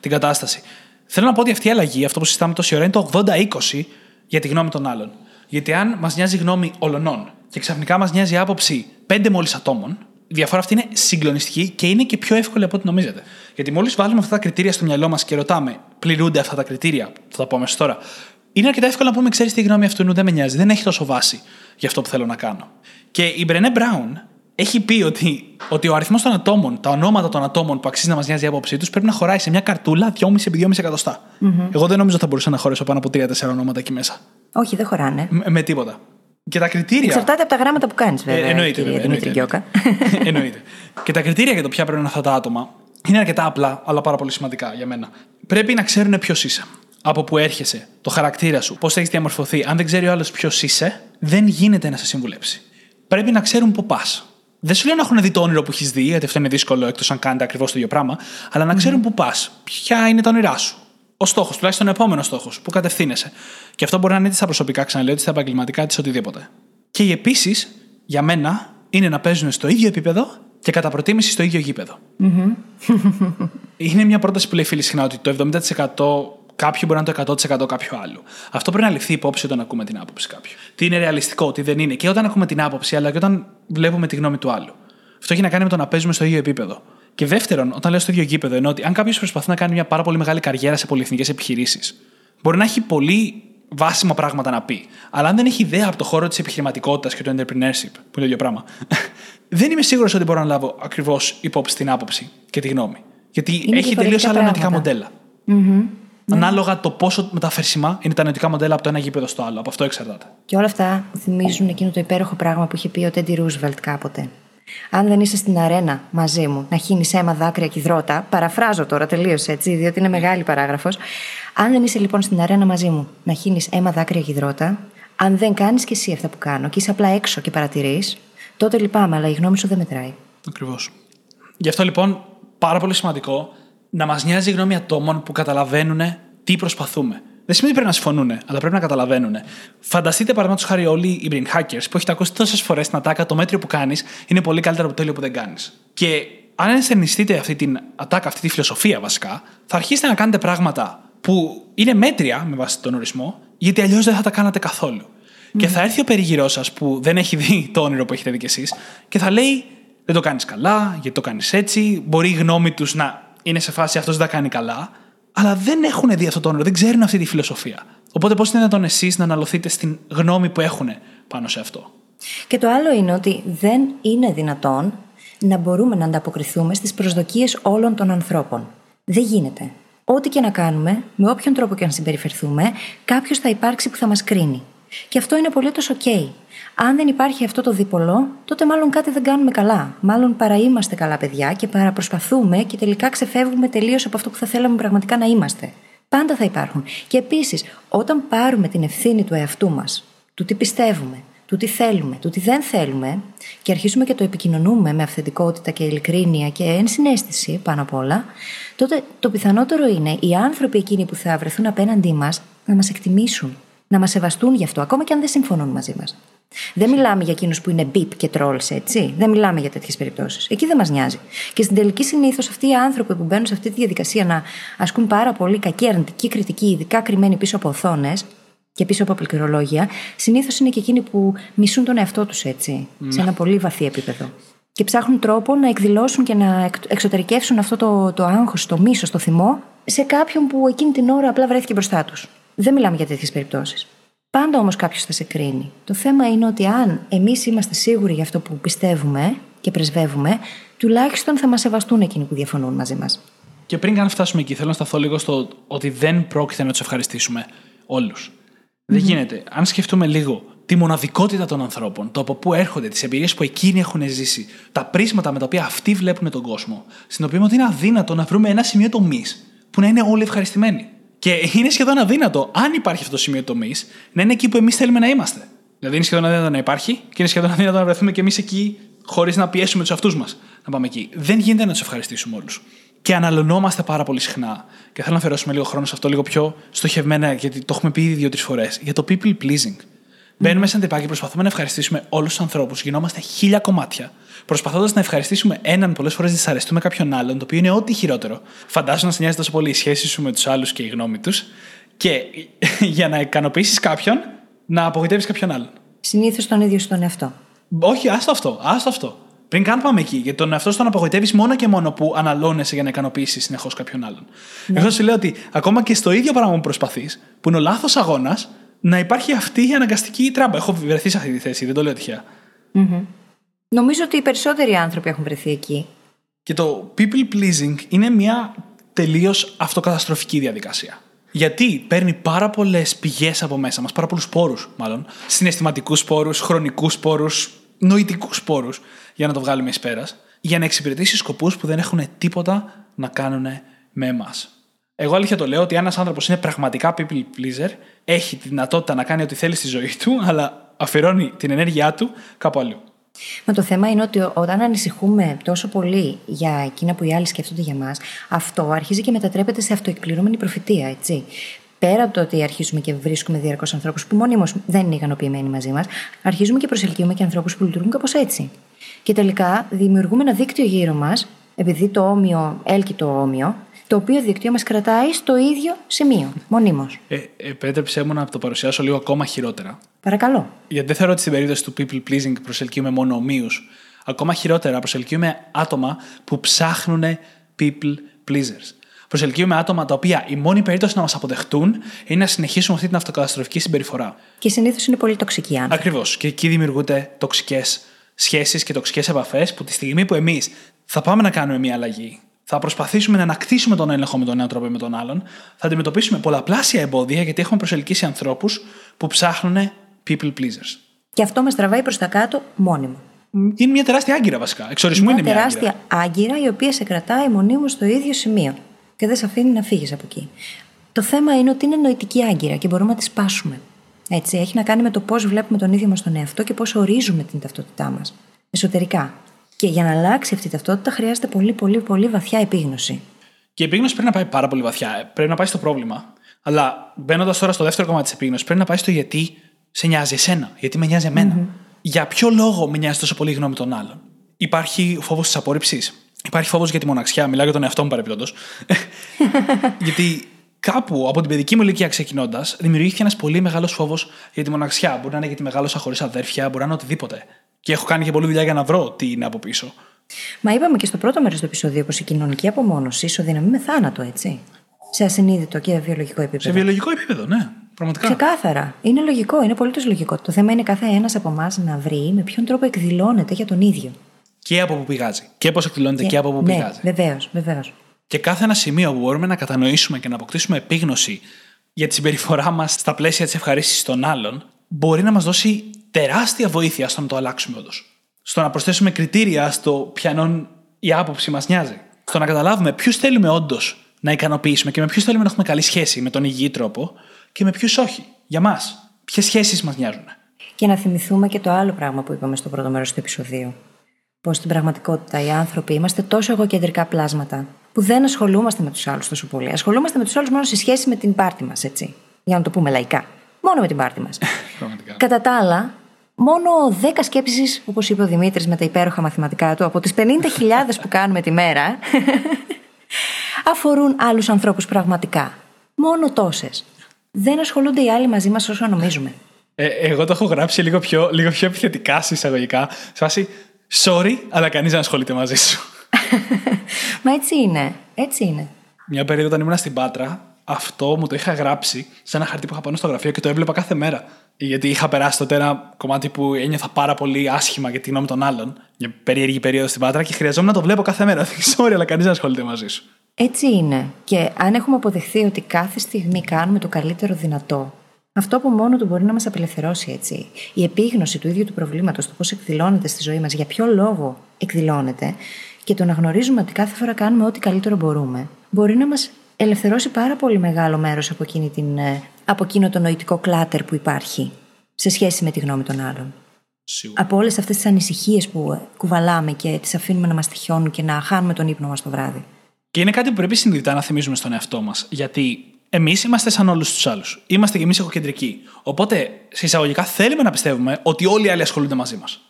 την κατάσταση. Θέλω να πω ότι αυτή η αλλαγή, αυτό που συζητάμε τόση ώρα, είναι το 80-20 για τη γνώμη των άλλων. Γιατί αν μας νοιάζει η γνώμη ολονών και ξαφνικά μας νοιάζει η άποψη πέντε μόλις ατόμων, η διαφορά αυτή είναι συγκλονιστική και είναι και πιο εύκολη από ό,τι νομίζετε. Γιατί μόλις βάλουμε αυτά τα κριτήρια στο μυαλό μας και ρωτάμε, πληρούνται αυτά τα κριτήρια, θα τα πω αμέσως τώρα, είναι αρκετά εύκολο να πούμε, ξέρεις τι γνώμη αυτού δεν με νοιάζει, δεν έχει τόσο βάση για αυτό που θέλω να κάνω. Και η Μπρενέ Μπράουν έχει πει ότι, ότι ο αριθμός των ατόμων, τα ονόματα των ατόμων που αξίζει να μας νοιάζει η άποψή τους πρέπει να χωράει σε μια καρτούλα 2,5-2,5 εκατοστά. Εγώ δεν νομίζω ότι θα μπορούσα να χωρέσω πάνω από 3-4 ονόματα εκεί μέσα. Όχι, δεν χωράνε. Με, με τίποτα. Και τα κριτήρια. Εξαρτάται από τα γράμματα που κάνεις, βέβαια. Ε, εννοείται, κύριε βέβαια, Δημήτρη εννοείται. Γκιόκα. εννοείται. Και τα κριτήρια για το ποια πρέπει να είναι αυτά τα άτομα είναι αρκετά απλά, αλλά πάρα πολύ σημαντικά για μένα. Πρέπει να ξέρουν ποιος είσαι. Από πού έρχεσαι, το χαρακτήρα σου, πώς έχεις διαμορφωθεί. Αν δεν ξέρει ο άλλος ποιος είσαι, δεν γίνεται να σε συμβουλέψει. Πρέπει να ξέρουν πού πας. Δεν σου λέω να έχουν δει το όνειρο που έχεις δει, γιατί αυτό είναι δύσκολο εκτός αν κάνετε ακριβώς το ίδιο πράγμα, αλλά να ξέρουν πού πας. Ποια είναι τα όνειρά σου. Ο στόχος, τουλάχιστον ο επόμενος στόχος, πού κατευθύνεσαι. Και αυτό μπορεί να είναι είτε στα προσωπικά, ξαναλέω, είτε στα επαγγελματικά, είτε σε οτιδήποτε. Και επίσης, για μένα, είναι να παίζουν στο ίδιο επίπεδο και κατά προτίμηση στο ίδιο γήπεδο. είναι μια πρόταση που λέει φίλη συχνά ότι το 70% κάποιου μπορεί να είναι το 100% κάποιου άλλου. Αυτό πρέπει να ληφθεί υπόψη όταν ακούμε την άποψη κάποιου. Τι είναι ρεαλιστικό, τι δεν είναι. Και όταν ακούμε την άποψη, αλλά και όταν βλέπουμε τη γνώμη του άλλου. Αυτό έχει να κάνει με το να παίζουμε στο ίδιο επίπεδο. Και δεύτερον, όταν λέω στο ίδιο γήπεδο, εννοώ ότι αν κάποιος προσπαθεί να κάνει μια πάρα πολύ μεγάλη καριέρα σε πολυεθνικές επιχειρήσεις, μπορεί να έχει πολύ βάσιμα πράγματα να πει. Αλλά αν δεν έχει ιδέα από το χώρο της επιχειρηματικότητας και του entrepreneurship, που είναι το ίδιο πράγμα, δεν είμαι σίγουρος ότι μπορώ να λάβω ακριβώς υπόψη την άποψη και τη γνώμη. Γιατί Είναι έχει τελείως διαφορετικά άλλα νοητικά πράγματα. Μοντέλα. Ανάλογα το πόσο μεταφερσιμά είναι τα νοητικά μοντέλα από το ένα γήπεδο στο άλλο. Από αυτό εξαρτάται. Και όλα αυτά μου θυμίζουν εκείνο το υπέροχο πράγμα που είχε πει ο Τέντι Ρούσβελτ κάποτε. Αν δεν είσαι στην αρένα μαζί μου να χύνεις αίμα, δάκρυα και υδρότα, παραφράζω τώρα τελείω έτσι, διότι είναι μεγάλη παράγραφος. Αν δεν είσαι λοιπόν στην αρένα μαζί μου να χύνεις αίμα, δάκρυα και υδρότα, αν δεν κάνεις κι εσύ αυτά που κάνω και είσαι απλά έξω και παρατηρείς, τότε λυπάμαι, αλλά η γνώμη σου δεν μετράει. Ακριβώς. Γι' αυτό λοιπόν πάρα πολύ σημαντικό να μας νοιάζει η γνώμη ατόμων που καταλαβαίνουν τι προσπαθούμε. Δεν σημαίνει πρέπει να συμφωνούν, αλλά πρέπει να καταλαβαίνουν. Φανταστείτε, παραδείγματος χάρη, όλοι οι brain hackers που έχετε ακούσει τόσες φορές στην ατάκα, το μέτριο που κάνεις είναι πολύ καλύτερο από το τέλειο που δεν κάνεις. Και αν ενστερνιστείτε αυτή την ατάκα, αυτή τη φιλοσοφία βασικά, θα αρχίσετε να κάνετε πράγματα που είναι μέτρια με βάση τον ορισμό, γιατί αλλιώς δεν θα τα κάνατε καθόλου. Και θα έρθει ο περιγυρό σας που δεν έχει δει το όνειρο που έχετε δει κι εσείς και θα λέει δεν το κάνεις καλά, γιατί το κάνεις έτσι. Μπορεί η γνώμη τους να είναι σε φάση αυτός δεν τα κάνει καλά, αλλά δεν έχουν δει αυτό το όνειρο, δεν ξέρουν αυτή τη φιλοσοφία. Οπότε πώς είναι δυνατόν εσείς να αναλωθείτε στην γνώμη που έχουν πάνω σε αυτό; Και το άλλο είναι ότι δεν είναι δυνατόν να μπορούμε να ανταποκριθούμε στις προσδοκίες όλων των ανθρώπων. Δεν γίνεται. Ό,τι και να κάνουμε, με όποιον τρόπο και να συμπεριφερθούμε, κάποιος θα υπάρξει που θα μας κρίνει. Και αυτό είναι απολύτως OK. Αν δεν υπάρχει αυτό το δίπολο, τότε μάλλον κάτι δεν κάνουμε καλά. Μάλλον παραείμαστε καλά παιδιά και παραπροσπαθούμε και τελικά ξεφεύγουμε τελείως από αυτό που θα θέλαμε πραγματικά να είμαστε. Πάντα θα υπάρχουν. Και επίσης, όταν πάρουμε την ευθύνη του εαυτού μας, του τι πιστεύουμε, του τι θέλουμε, του τι δεν θέλουμε, και αρχίσουμε και το επικοινωνούμε με αυθεντικότητα και ειλικρίνεια και ενσυναίσθηση πάνω απ' όλα, τότε το πιθανότερο είναι οι άνθρωποι εκείνοι που θα βρεθούν απέναντί μας να μας εκτιμήσουν, να μας σεβαστούν γι' αυτό, ακόμα και αν δεν συμφωνούν μαζί μας. Δεν μιλάμε για εκείνους που είναι beep και trolls, έτσι. Δεν μιλάμε για τέτοιες περιπτώσεις. Εκεί δεν μας νοιάζει. Και στην τελική, συνήθως αυτοί οι άνθρωποι που μπαίνουν σε αυτή τη διαδικασία να ασκούν πάρα πολύ κακή αρνητική κριτική, ειδικά κρυμμένοι πίσω από οθόνες και πίσω από πληκτρολόγια, συνήθως είναι και εκείνοι που μισούν τον εαυτό τους έτσι, σε ένα πολύ βαθύ επίπεδο. Και ψάχνουν τρόπο να εκδηλώσουν και να εξωτερικεύσουν αυτό το, το άγχος, το μίσος, το θυμό σε κάποιον που εκείνη την ώρα απλά βρέθηκε μπροστά τους. Δεν μιλάμε για τέτοιες περιπτώσεις. Πάντα όμως κάποιος θα σε κρίνει. Το θέμα είναι ότι αν εμείς είμαστε σίγουροι για αυτό που πιστεύουμε και πρεσβεύουμε, τουλάχιστον θα μας σεβαστούν εκείνοι που διαφωνούν μαζί μας. Και πριν καν φτάσουμε εκεί, θέλω να σταθώ λίγο στο ότι δεν πρόκειται να τους ευχαριστήσουμε όλους. Δεν γίνεται. Αν σκεφτούμε λίγο τη μοναδικότητα των ανθρώπων, το από πού έρχονται, τις εμπειρίες που εκείνοι έχουν ζήσει, τα πρίσματα με τα οποία αυτοί βλέπουν τον κόσμο, συνειδητοποιούμε ότι είναι αδύνατο να βρούμε ένα σημείο τομής που να είναι όλοι ευχαριστημένοι. Και είναι σχεδόν αδύνατο, αν υπάρχει αυτό το σημείο τομής, να είναι εκεί που εμείς θέλουμε να είμαστε. Δηλαδή είναι σχεδόν αδύνατο να υπάρχει και είναι σχεδόν αδύνατο να βρεθούμε κι εμείς εκεί χωρίς να πιέσουμε τους εαυτού μας να πάμε εκεί. Δεν γίνεται να τους ευχαριστήσουμε όλους. Και αναλωνόμαστε πάρα πολύ συχνά. Και θέλω να αφιερώσουμε λίγο χρόνο σε αυτό, λίγο πιο στοχευμένα, γιατί το έχουμε πει ήδη δύο-τρεις φορές. Για το people pleasing. Μπαίνουμε σαν τυπάκι και προσπαθούμε να ευχαριστήσουμε όλους τους ανθρώπους. Γινόμαστε χίλια κομμάτια. Προσπαθώντας να ευχαριστήσουμε έναν, πολλές φορές δυσαρεστούμε κάποιον άλλον, το οποίο είναι ό,τι χειρότερο. Φαντάζομαι να σε νοιάζει τόσο πολύ η σχέση σου με τους άλλους και η γνώμη τους. Και για να ικανοποιήσεις κάποιον, να απογοητεύεις κάποιον άλλον. Συνήθως τον ίδιο στον εαυτό. Όχι, άστο αυτό. Άστο αυτό. Πριν καν πάμε εκεί, γιατί τον εαυτό σου τον απογοητεύεις μόνο και μόνο που αναλώνεσαι για να ικανοποιήσεις συνεχώς κάποιον άλλον. Ναι. Εγώ σου λέω ότι ακόμα και στο ίδιο πράγμα που προσπαθείς, που είναι ο λάθος αγώνας, να υπάρχει αυτή η αναγκαστική τράμπα. Έχω βρεθεί σε αυτή τη θέση, δεν το λέω τυχαία. Mm-hmm. Νομίζω ότι οι περισσότεροι άνθρωποι έχουν βρεθεί εκεί. Και το people pleasing είναι μια τελείως αυτοκαταστροφική διαδικασία. Γιατί παίρνει πάρα πολλές πηγές από μέσα μας, πάρα πολλούς πόρου μάλλον, συναισθηματικούς πόρου, χρονικούς πόρου, νοητικούς πόρου, για να το βγάλουμε εις πέρας, για να εξυπηρετήσει σκοπούς που δεν έχουν τίποτα να κάνουν με εμάς. Εγώ αλήθεια το λέω ότι ένας άνθρωπος είναι πραγματικά people pleaser, έχει τη δυνατότητα να κάνει ό,τι θέλει στη ζωή του, αλλά αφιερώνει την ενέργειά του κάπου αλλού. Μα το θέμα είναι ότι όταν ανησυχούμε τόσο πολύ για εκείνα που οι άλλοι σκέφτονται για μας, αυτό αρχίζει και μετατρέπεται σε αυτοεκπληρώμενη προφητεία, έτσι. Πέρα από το ότι αρχίζουμε και βρίσκουμε διαρκώς ανθρώπους που μόνιμως δεν είναι ικανοποιημένοι μαζί μας, αρχίζουμε και προσελκύουμε και ανθρώπους που λειτουργούν κάπως έτσι. Και τελικά δημιουργούμε ένα δίκτυο γύρω μας, επειδή το όμοιο έλκει το όμοιο, το οποίο δίκτυο μας κρατάει στο ίδιο σημείο, μονίμως. Ε, επέτρεψέ μου να το παρουσιάσω λίγο ακόμα χειρότερα. Παρακαλώ. Γιατί δεν θεωρώ ότι στην περίπτωση του people pleasing προσελκύουμε μόνο ομοίους. Ακόμα χειρότερα, προσελκύουμε άτομα που ψάχνουν people pleasers. Προσελκύουμε άτομα τα οποία η μόνη περίπτωση να μας αποδεχτούν είναι να συνεχίσουμε αυτή την αυτοκαταστροφική συμπεριφορά. Και συνήθως είναι πολύ τοξικοί άνθρωποι. Ακριβώς. Και εκεί δημιουργούνται τοξικές σχέσεις και τοξικές επαφές που τη στιγμή που εμείς θα πάμε να κάνουμε μια αλλαγή, θα προσπαθήσουμε να ανακτήσουμε τον έλεγχο με τον ένα τρόπο ή με τον άλλον, θα αντιμετωπίσουμε πολλαπλάσια εμπόδια γιατί έχουμε προσελκύσει ανθρώπους που ψάχνουν people pleasers. Και αυτό μας τραβάει προς τα κάτω μόνιμο. Είναι μια τεράστια άγκυρα βασικά. Εξορισμού μια είναι μια τεράστια άγκυρα. άγκυρα η οποία σε κρατάει μονίμως στο ίδιο σημείο και δεν σε αφήνει να φύγεις από εκεί. Το θέμα είναι ότι είναι νοητική άγκυρα και μπορούμε να τη σπάσουμε. Έτσι, έχει να κάνει με το πώς βλέπουμε τον ίδιο μας τον εαυτό και πώς ορίζουμε την ταυτότητά μας. Εσωτερικά. Και για να αλλάξει αυτή η ταυτότητα χρειάζεται πολύ, πολύ, πολύ βαθιά επίγνωση. Και η επίγνωση πρέπει να πάει πάρα πολύ βαθιά. Πρέπει να πάει στο πρόβλημα. Αλλά μπαίνοντας τώρα στο δεύτερο κομμάτι της επίγνωσης, πρέπει να πάει στο γιατί σε νοιάζει εσένα, γιατί με νοιάζει εμένα. Mm-hmm. Για ποιο λόγο με νοιάζει τόσο πολύ η γνώμη των άλλων. Υπάρχει φόβος της απόρριψης. Υπάρχει φόβος για τη μοναξιά. Μιλάω για τον εαυτό μου παρεπιπτόντως. γιατί κάπου από την παιδική μου ηλικία ξεκινώντας, δημιουργήθηκε ένας πολύ μεγάλος φόβος για τη μοναξιά. Μπορεί να είναι γιατί μεγάλωσα χωρίς αδέρφια, μπορεί να είναι οτιδήποτε. Και έχω κάνει και πολλή δουλειά για να βρω τι είναι από πίσω. Μα είπαμε και στο πρώτο μέρος του επεισοδίου πως η κοινωνική απομόνωση ισοδυναμεί με θάνατο, έτσι. Σε ασυνείδητο και βιολογικό επίπεδο. Σε βιολογικό επίπεδο, ναι. Πραγματικά. Ξεκάθαρα. Είναι λογικό, είναι πολύ λογικό. Το θέμα είναι κάθε ένας από εμάς να βρει με ποιον τρόπο εκδηλώνεται για τον ίδιο. Και από πού πηγάζει. Και πώς εκδηλώνεται και, και από πού ναι, πηγάζει. Βεβαίως, βεβαίως. Και κάθε ένα σημείο που μπορούμε να κατανοήσουμε και να αποκτήσουμε επίγνωση για τη συμπεριφορά μας στα πλαίσια της ευχαρίστησης των άλλων, μπορεί να μας δώσει τεράστια βοήθεια στο να το αλλάξουμε όντως. Στο να προσθέσουμε κριτήρια στο ποιανόν η άποψη μας νοιάζει. Στο να καταλάβουμε ποιους θέλουμε όντως να ικανοποιήσουμε και με ποιους θέλουμε να έχουμε καλή σχέση με τον υγιή τρόπο και με ποιους όχι. Για μας. Ποιες σχέσεις μας νοιάζουν. Και να θυμηθούμε και το άλλο πράγμα που είπαμε στο πρώτο μέρος του επεισοδίου. Πως στην πραγματικότητα οι άνθρωποι είμαστε τόσο εγωκεντρικά πλάσματα που δεν ασχολούμαστε με τους άλλους τόσο πολύ. Ασχολούμαστε με τους άλλους μόνο σε σχέση με την πάρτη μας, έτσι. Για να το πούμε λαϊκά. Μόνο με την πάρτη μας. Κατά τα άλλα, μόνο 10 σκέψεις, όπως είπε ο Δημήτρης με τα υπέροχα μαθηματικά του, από τις 50.000 που κάνουμε τη μέρα, αφορούν άλλους ανθρώπους πραγματικά. Μόνο τόσες. Δεν ασχολούνται οι άλλοι μαζί μας όσο νομίζουμε. Ε, εγώ το έχω γράψει λίγο πιο, λίγο πιο επιθετικά συσσαγωγικά. Σε φάση, sorry, αλλά κανείς δεν ασχολείται μαζί σου. Μα έτσι είναι. Έτσι είναι. Μια περίοδο όταν ήμουν στην Πάτρα, αυτό μου το είχα γράψει σε ένα χαρτί που είχα πάνω στο γραφείο και το έβλεπα κάθε μέρα. Γιατί είχα περάσει τότε ένα κομμάτι που ένιωθα πάρα πολύ άσχημα για τη γνώμη των άλλων. Μια περίεργη περίοδο στην Πάτρα και χρειαζόμουν να το βλέπω κάθε μέρα. Sorry, αλλά κανείς δεν ασχολείται μαζί σου. Έτσι είναι. Και αν έχουμε αποδεχθεί ότι κάθε στιγμή κάνουμε το καλύτερο δυνατό, αυτό από μόνο του μπορεί να μας απελευθερώσει, έτσι. Η επίγνωση του ίδιου του προβλήματος, το πώς εκδηλώνεται στη ζωή μας, για ποιο λόγο εκδηλώνεται, και το να γνωρίζουμε ότι κάθε φορά κάνουμε ό,τι καλύτερο μπορούμε, μπορεί να μας ελευθερώσει πάρα πολύ μεγάλο μέρος από, ε, από εκείνο το νοητικό κλάτερ που υπάρχει σε σχέση με τη γνώμη των άλλων. Σίγουρα. Από όλες αυτές τις ανησυχίες που ε, κουβαλάμε και τις αφήνουμε να μας τυχιώνουν και να χάνουμε τον ύπνο μας το βράδυ. Και είναι κάτι που πρέπει συνειδητά να θυμίζουμε στον εαυτό μας. Γιατί εμείς είμαστε σαν όλους τους άλλους. Είμαστε κι εμείς εγωκεντρικοί. Οπότε, σε εισαγωγικά, θέλουμε να πιστεύουμε ότι όλοι οι άλλοι ασχολούνται μαζί μας.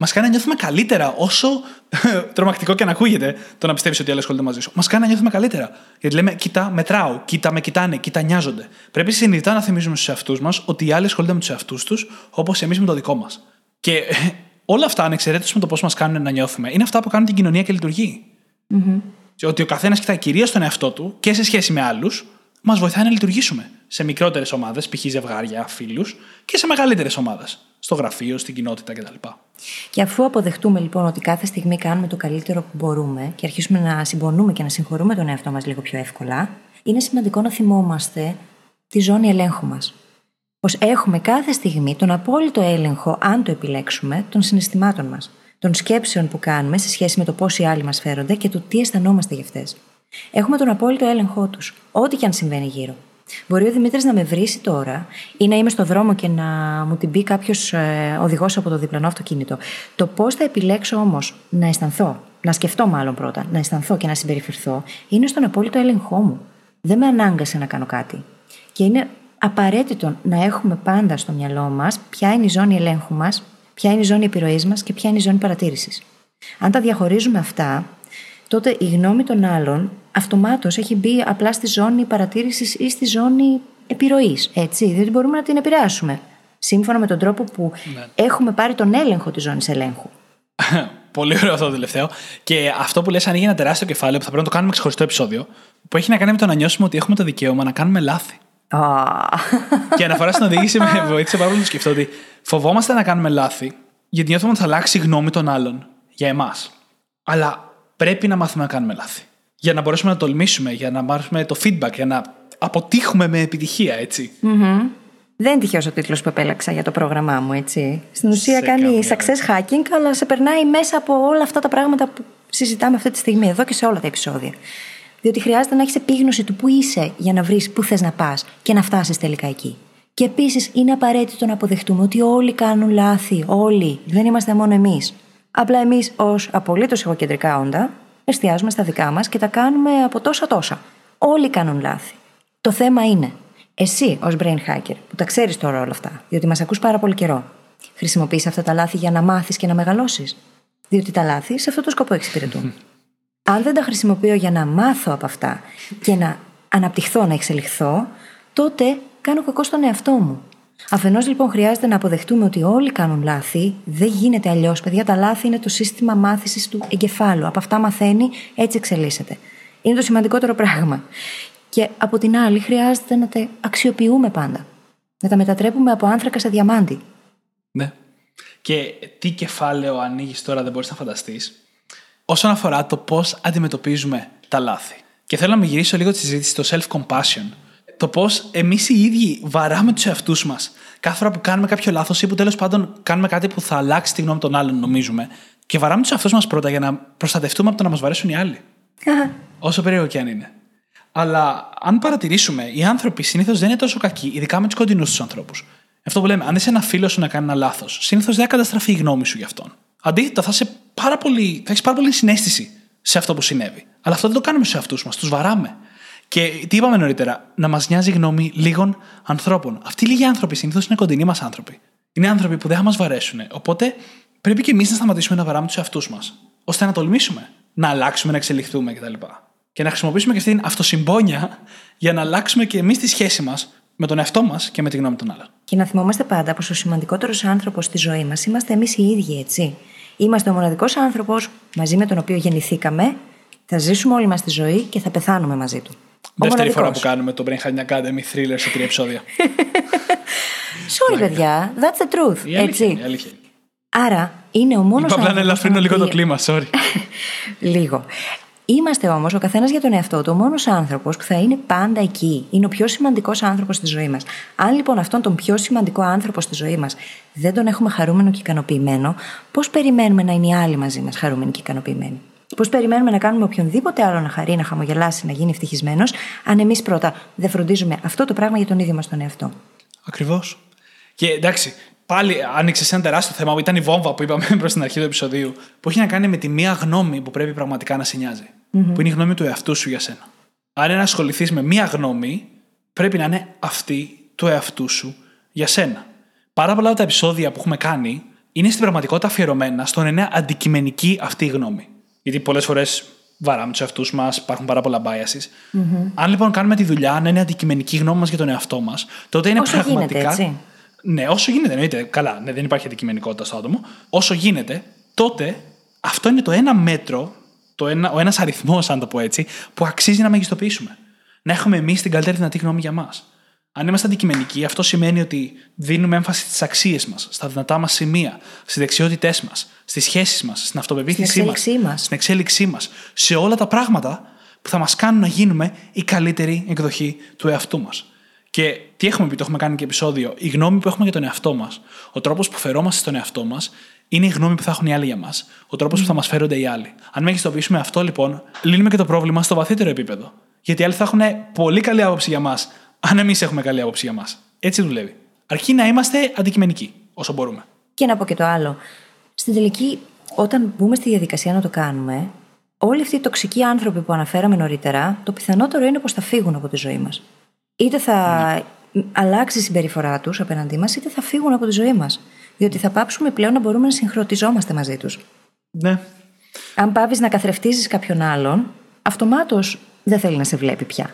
Μας κάνει να νιώθουμε καλύτερα, όσο τρομακτικό και να ακούγεται το να πιστεύεις ότι άλλοι ασχολούνται μαζί σου. Μας κάνει να νιώθουμε καλύτερα. Γιατί λέμε, κοιτά, μετράω, κοίτα, με κοιτάνε, κοίτα, νοιάζονται. Πρέπει συνειδητά να θυμίζουμε στους εαυτούς μας ότι οι άλλοι ασχολούνται με τους εαυτούς τους, όπως εμείς με το δικό μας. Και όλα αυτά, ανεξαιρέτως με το πώς μας κάνουν να νιώθουμε, είναι αυτά που κάνουν την κοινωνία και λειτουργεί. Mm-hmm. Ότι ο καθένας κοιτάει κυρίως τον εαυτό του και σε σχέση με άλλους, μας βοηθάει να λειτουργήσουμε σε μικρότερες ομάδες, π.χ. ζευγάρια, φίλους, και σε μεγαλύτερες ομάδες. Στο γραφείο, στην κοινότητα κτλ. Και αφού αποδεχτούμε λοιπόν ότι κάθε στιγμή κάνουμε το καλύτερο που μπορούμε και αρχίσουμε να συμπονούμε και να συγχωρούμε τον εαυτό μας λίγο πιο εύκολα, είναι σημαντικό να θυμόμαστε τη ζώνη ελέγχου μας. Πως έχουμε κάθε στιγμή τον απόλυτο έλεγχο, αν το επιλέξουμε, των συναισθημάτων μας, των σκέψεων που κάνουμε σε σχέση με το πώς οι άλλοι μας φέρονται και του τι αισθανόμαστε για αυτές. Έχουμε τον απόλυτο έλεγχό τους, ό,τι και αν συμβαίνει γύρω. Μπορεί ο Δημήτρης να με βρει τώρα ή να είμαι στο δρόμο και να μου την πει κάποιος ε, οδηγός από το διπλανό αυτοκίνητο. Το πώς θα επιλέξω όμως να αισθανθώ, να σκεφτώ μάλλον πρώτα, να αισθανθώ και να συμπεριφερθώ, είναι στον απόλυτο έλεγχό μου. Δεν με ανάγκασε να κάνω κάτι. Και είναι απαραίτητο να έχουμε πάντα στο μυαλό μας ποια είναι η ζώνη ελέγχου μας, ποια είναι η ζώνη επιρροής μας και ποια είναι η ζώνη παρατήρησης. Αν τα διαχωρίζουμε αυτά, τότε η γνώμη των άλλων αυτομάτως έχει μπει απλά στη ζώνη παρατήρησης ή στη ζώνη επιρροής. Έτσι, διότι μπορούμε να την επηρεάσουμε. Σύμφωνα με τον τρόπο που ναι. έχουμε πάρει τον έλεγχο της ζώνης ελέγχου. Πολύ ωραίο αυτό το τελευταίο. Και αυτό που λες ανοίγει ένα τεράστιο κεφάλαιο που θα πρέπει να το κάνουμε ξεχωριστό επεισόδιο. Που έχει να κάνει με το να νιώσουμε ότι έχουμε το δικαίωμα να κάνουμε λάθη. Oh. και αναφορά στην οδήγηση με βοήθησε πάρα πολύ να σκεφτώ ότι φοβόμαστε να κάνουμε λάθη γιατί νιώθουμε ότι θα αλλάξει η γνώμη των άλλων για εμάς. Αλλά πρέπει να μάθουμε να κάνουμε λάθη. Για να μπορέσουμε να τολμήσουμε, για να μάθουμε το feedback, για να αποτύχουμε με επιτυχία, έτσι. Mm-hmm. Δεν είναι τυχαίος ο τίτλος που επέλεξα για το πρόγραμμά μου, έτσι. Στην ουσία κάνει success hacking, αλλά σε περνάει μέσα από όλα αυτά τα πράγματα που συζητάμε αυτή τη στιγμή, εδώ και σε όλα τα επεισόδια. Διότι χρειάζεται να έχεις επίγνωση του που είσαι για να βρεις πού θες να πας και να φτάσεις τελικά εκεί. Και επίσης είναι απαραίτητο να αποδεχτούμε ότι όλοι κάνουν λάθη. Όλοι. Δεν είμαστε μόνο εμείς. Απλά εμείς ως απολύτως εγωκεντρικά όντα εστιάζουμε στα δικά μας και τα κάνουμε από τόσα τόσα. Όλοι κάνουν λάθη. Το θέμα είναι, εσύ ως brain hacker, που τα ξέρεις τώρα όλα αυτά, διότι μας ακούς πάρα πολύ καιρό, χρησιμοποιείς αυτά τα λάθη για να μάθεις και να μεγαλώσεις; Διότι τα λάθη σε αυτό το σκοπό εξυπηρετούν. Αν δεν τα χρησιμοποιώ για να μάθω από αυτά και να αναπτυχθώ, να εξελιχθώ, τότε κάνω κακό στον εαυτό μου. Αφενός λοιπόν χρειάζεται να αποδεχτούμε ότι όλοι κάνουν λάθη. Δεν γίνεται αλλιώς. Παιδιά, τα λάθη είναι το σύστημα μάθησης του εγκεφάλου. Από αυτά μαθαίνει, έτσι εξελίσσεται. Είναι το σημαντικότερο πράγμα. Και από την άλλη, χρειάζεται να τα αξιοποιούμε πάντα. Να τα μετατρέπουμε από άνθρακα σε διαμάντι. Ναι. Και τι κεφάλαιο ανοίγεις τώρα δεν μπορείς να φανταστείς όσον αφορά το πώς αντιμετωπίζουμε τα λάθη. Και θέλω να γυρίσω λίγο τη συζήτηση στο self-compassion. Το πώς εμείς οι ίδιοι βαράμε τους εαυτούς μας κάθε φορά που κάνουμε κάποιο λάθος ή που τέλος πάντων κάνουμε κάτι που θα αλλάξει τη γνώμη των άλλων, νομίζουμε. Και βαράμε τους εαυτούς μας πρώτα για να προστατευτούμε από το να μας βαρέσουν οι άλλοι. Όσο περίεργο και αν είναι. Αλλά αν παρατηρήσουμε, οι άνθρωποι συνήθως δεν είναι τόσο κακοί, ειδικά με τους κοντινούς τους ανθρώπους. Αυτό που λέμε, αν είσαι ένα φίλο σου να κάνει ένα λάθος, συνήθως δεν θα καταστραφεί η γνώμη σου γι' αυτόν. Αντίθετα, θα, είσαι πάρα πολύ, θα έχεις πάρα πολύ συνέστηση σε αυτό που συνέβη. Αλλά αυτό δεν το κάνουμε σε αυτού μας, τους βαράμε. Και τι είπαμε νωρίτερα, να μας νοιάζει η γνώμη λίγων ανθρώπων. Αυτοί οι λίγοι άνθρωποι συνήθως είναι κοντινοί μας άνθρωποι. Είναι άνθρωποι που δεν θα μας βαρέσουν. Οπότε πρέπει και εμείς να σταματήσουμε να βαράμε τους εαυτούς μας, ώστε να τολμήσουμε να αλλάξουμε, να εξελιχθούμε κτλ. Και να χρησιμοποιήσουμε και αυτή την αυτοσυμπόνια για να αλλάξουμε και εμείς τη σχέση μας με τον εαυτό μας και με τη γνώμη των άλλων. Και να θυμόμαστε πάντα πως ο σημαντικότερος άνθρωπος στη ζωή μας είμαστε εμείς οι ίδιοι, έτσι. Είμαστε ο μοναδικός άνθρωπος μαζί με τον οποίο γεννηθήκαμε, θα ζήσουμε όλη μας τη ζωή και θα πεθάνουμε μαζί του. Δεύτερη φορά που κάνουμε το Brain Hacking Academy thriller σε τρία επεισόδια. Sorry, παιδιά. That's the truth. Η αλήθεια έτσι. είναι, η αλήθεια είναι. Άρα είναι ο μόνος. Είπα απλά να ελαφρύνω λίγο το κλίμα, sorry. λίγο. Είμαστε όμως ο καθένας για τον εαυτό του ο μόνος άνθρωπος που θα είναι πάντα εκεί. Είναι ο πιο σημαντικός άνθρωπος στη ζωής μας. Αν λοιπόν αυτόν τον πιο σημαντικό άνθρωπο στη ζωή μας δεν τον έχουμε χαρούμενο και ικανοποιημένο, πώς περιμένουμε να είναι οι άλλοι μαζί μας χαρούμενοι και ικανοποιημένοι; Πώς περιμένουμε να κάνουμε οποιονδήποτε άλλο να χαρεί, να χαμογελάσει, να γίνει ευτυχισμένος, αν εμείς πρώτα δεν φροντίζουμε αυτό το πράγμα για τον ίδιο μας τον εαυτό. Ακριβώς. Και εντάξει, πάλι άνοιξε ένα τεράστιο θέμα που ήταν η βόμβα που είπαμε προς την αρχή του επεισοδίου, που έχει να κάνει με τη μία γνώμη που πρέπει πραγματικά να σε νοιάζει. Που είναι η γνώμη του εαυτού σου για σένα. Αν είναι να ασχοληθείς με μία γνώμη, πρέπει να είναι αυτή του εαυτού σου για σένα. Πάρα πολλά από τα επεισόδια που έχουμε κάνει είναι στην πραγματικότητα αφιερωμένα στο να είναι αντικειμενική αυτή η γνώμη. Γιατί πολλές φορές βαράμε τους εαυτούς μας, υπάρχουν πάρα πολλά biases. Αν λοιπόν κάνουμε τη δουλειά να είναι αντικειμενική η γνώμη μας για τον εαυτό μας, τότε είναι Όσο πραγματικά. γίνεται, έτσι. Ναι, όσο γίνεται, εννοείται. Καλά, ναι, δεν υπάρχει αντικειμενικότητα στο άτομο. Όσο γίνεται, τότε αυτό είναι το ένα μέτρο, το ένα, ο ένας αριθμός, αν το πω έτσι, που αξίζει να μεγιστοποιήσουμε. Να έχουμε εμείς την καλύτερη δυνατή γνώμη για μας. Αν είμαστε αντικειμενικοί, αυτό σημαίνει ότι δίνουμε έμφαση στις αξίες μας, στα δυνατά μας σημεία, στις δεξιότητές μας, στις σχέσεις μας, στην αυτοπεποίθησή Στην μας, εξέλιξή μας. στην εξέλιξή μας, σε όλα τα πράγματα που θα μας κάνουν να γίνουμε η καλύτερη εκδοχή του εαυτού μας. Και τι έχουμε πει, το έχουμε κάνει και επεισόδιο. Η γνώμη που έχουμε για τον εαυτό μας, ο τρόπος που φερόμαστε στον εαυτό μας, είναι η γνώμη που θα έχουν οι άλλοι για μας. Ο τρόπος που θα μας φέρονται οι άλλοι. Αν μεγιστοποιήσουμε αυτό, λοιπόν, λύνουμε και το πρόβλημα στο βαθύτερο επίπεδο. Γιατί οι άλλοι θα έχουν πολύ καλή άποψη για μας, αν εμείς έχουμε καλή άποψη για μας. Έτσι δουλεύει. Αρκεί να είμαστε αντικειμενικοί όσο μπορούμε. Και να πω και το άλλο. Στην τελική, όταν μπούμε στη διαδικασία να το κάνουμε, όλοι αυτοί οι τοξικοί άνθρωποι που αναφέραμε νωρίτερα, το πιθανότερο είναι πως θα φύγουν από τη ζωή μας. Είτε θα αλλάξει η συμπεριφορά τους απέναντί μας, είτε θα φύγουν από τη ζωή μας. Διότι θα πάψουμε πλέον να μπορούμε να συγχρονιζόμαστε μαζί τους. Ναι. Αν πάβεις να καθρεφτίζεις κάποιον άλλον, αυτομάτως δεν θέλει να σε βλέπει πια.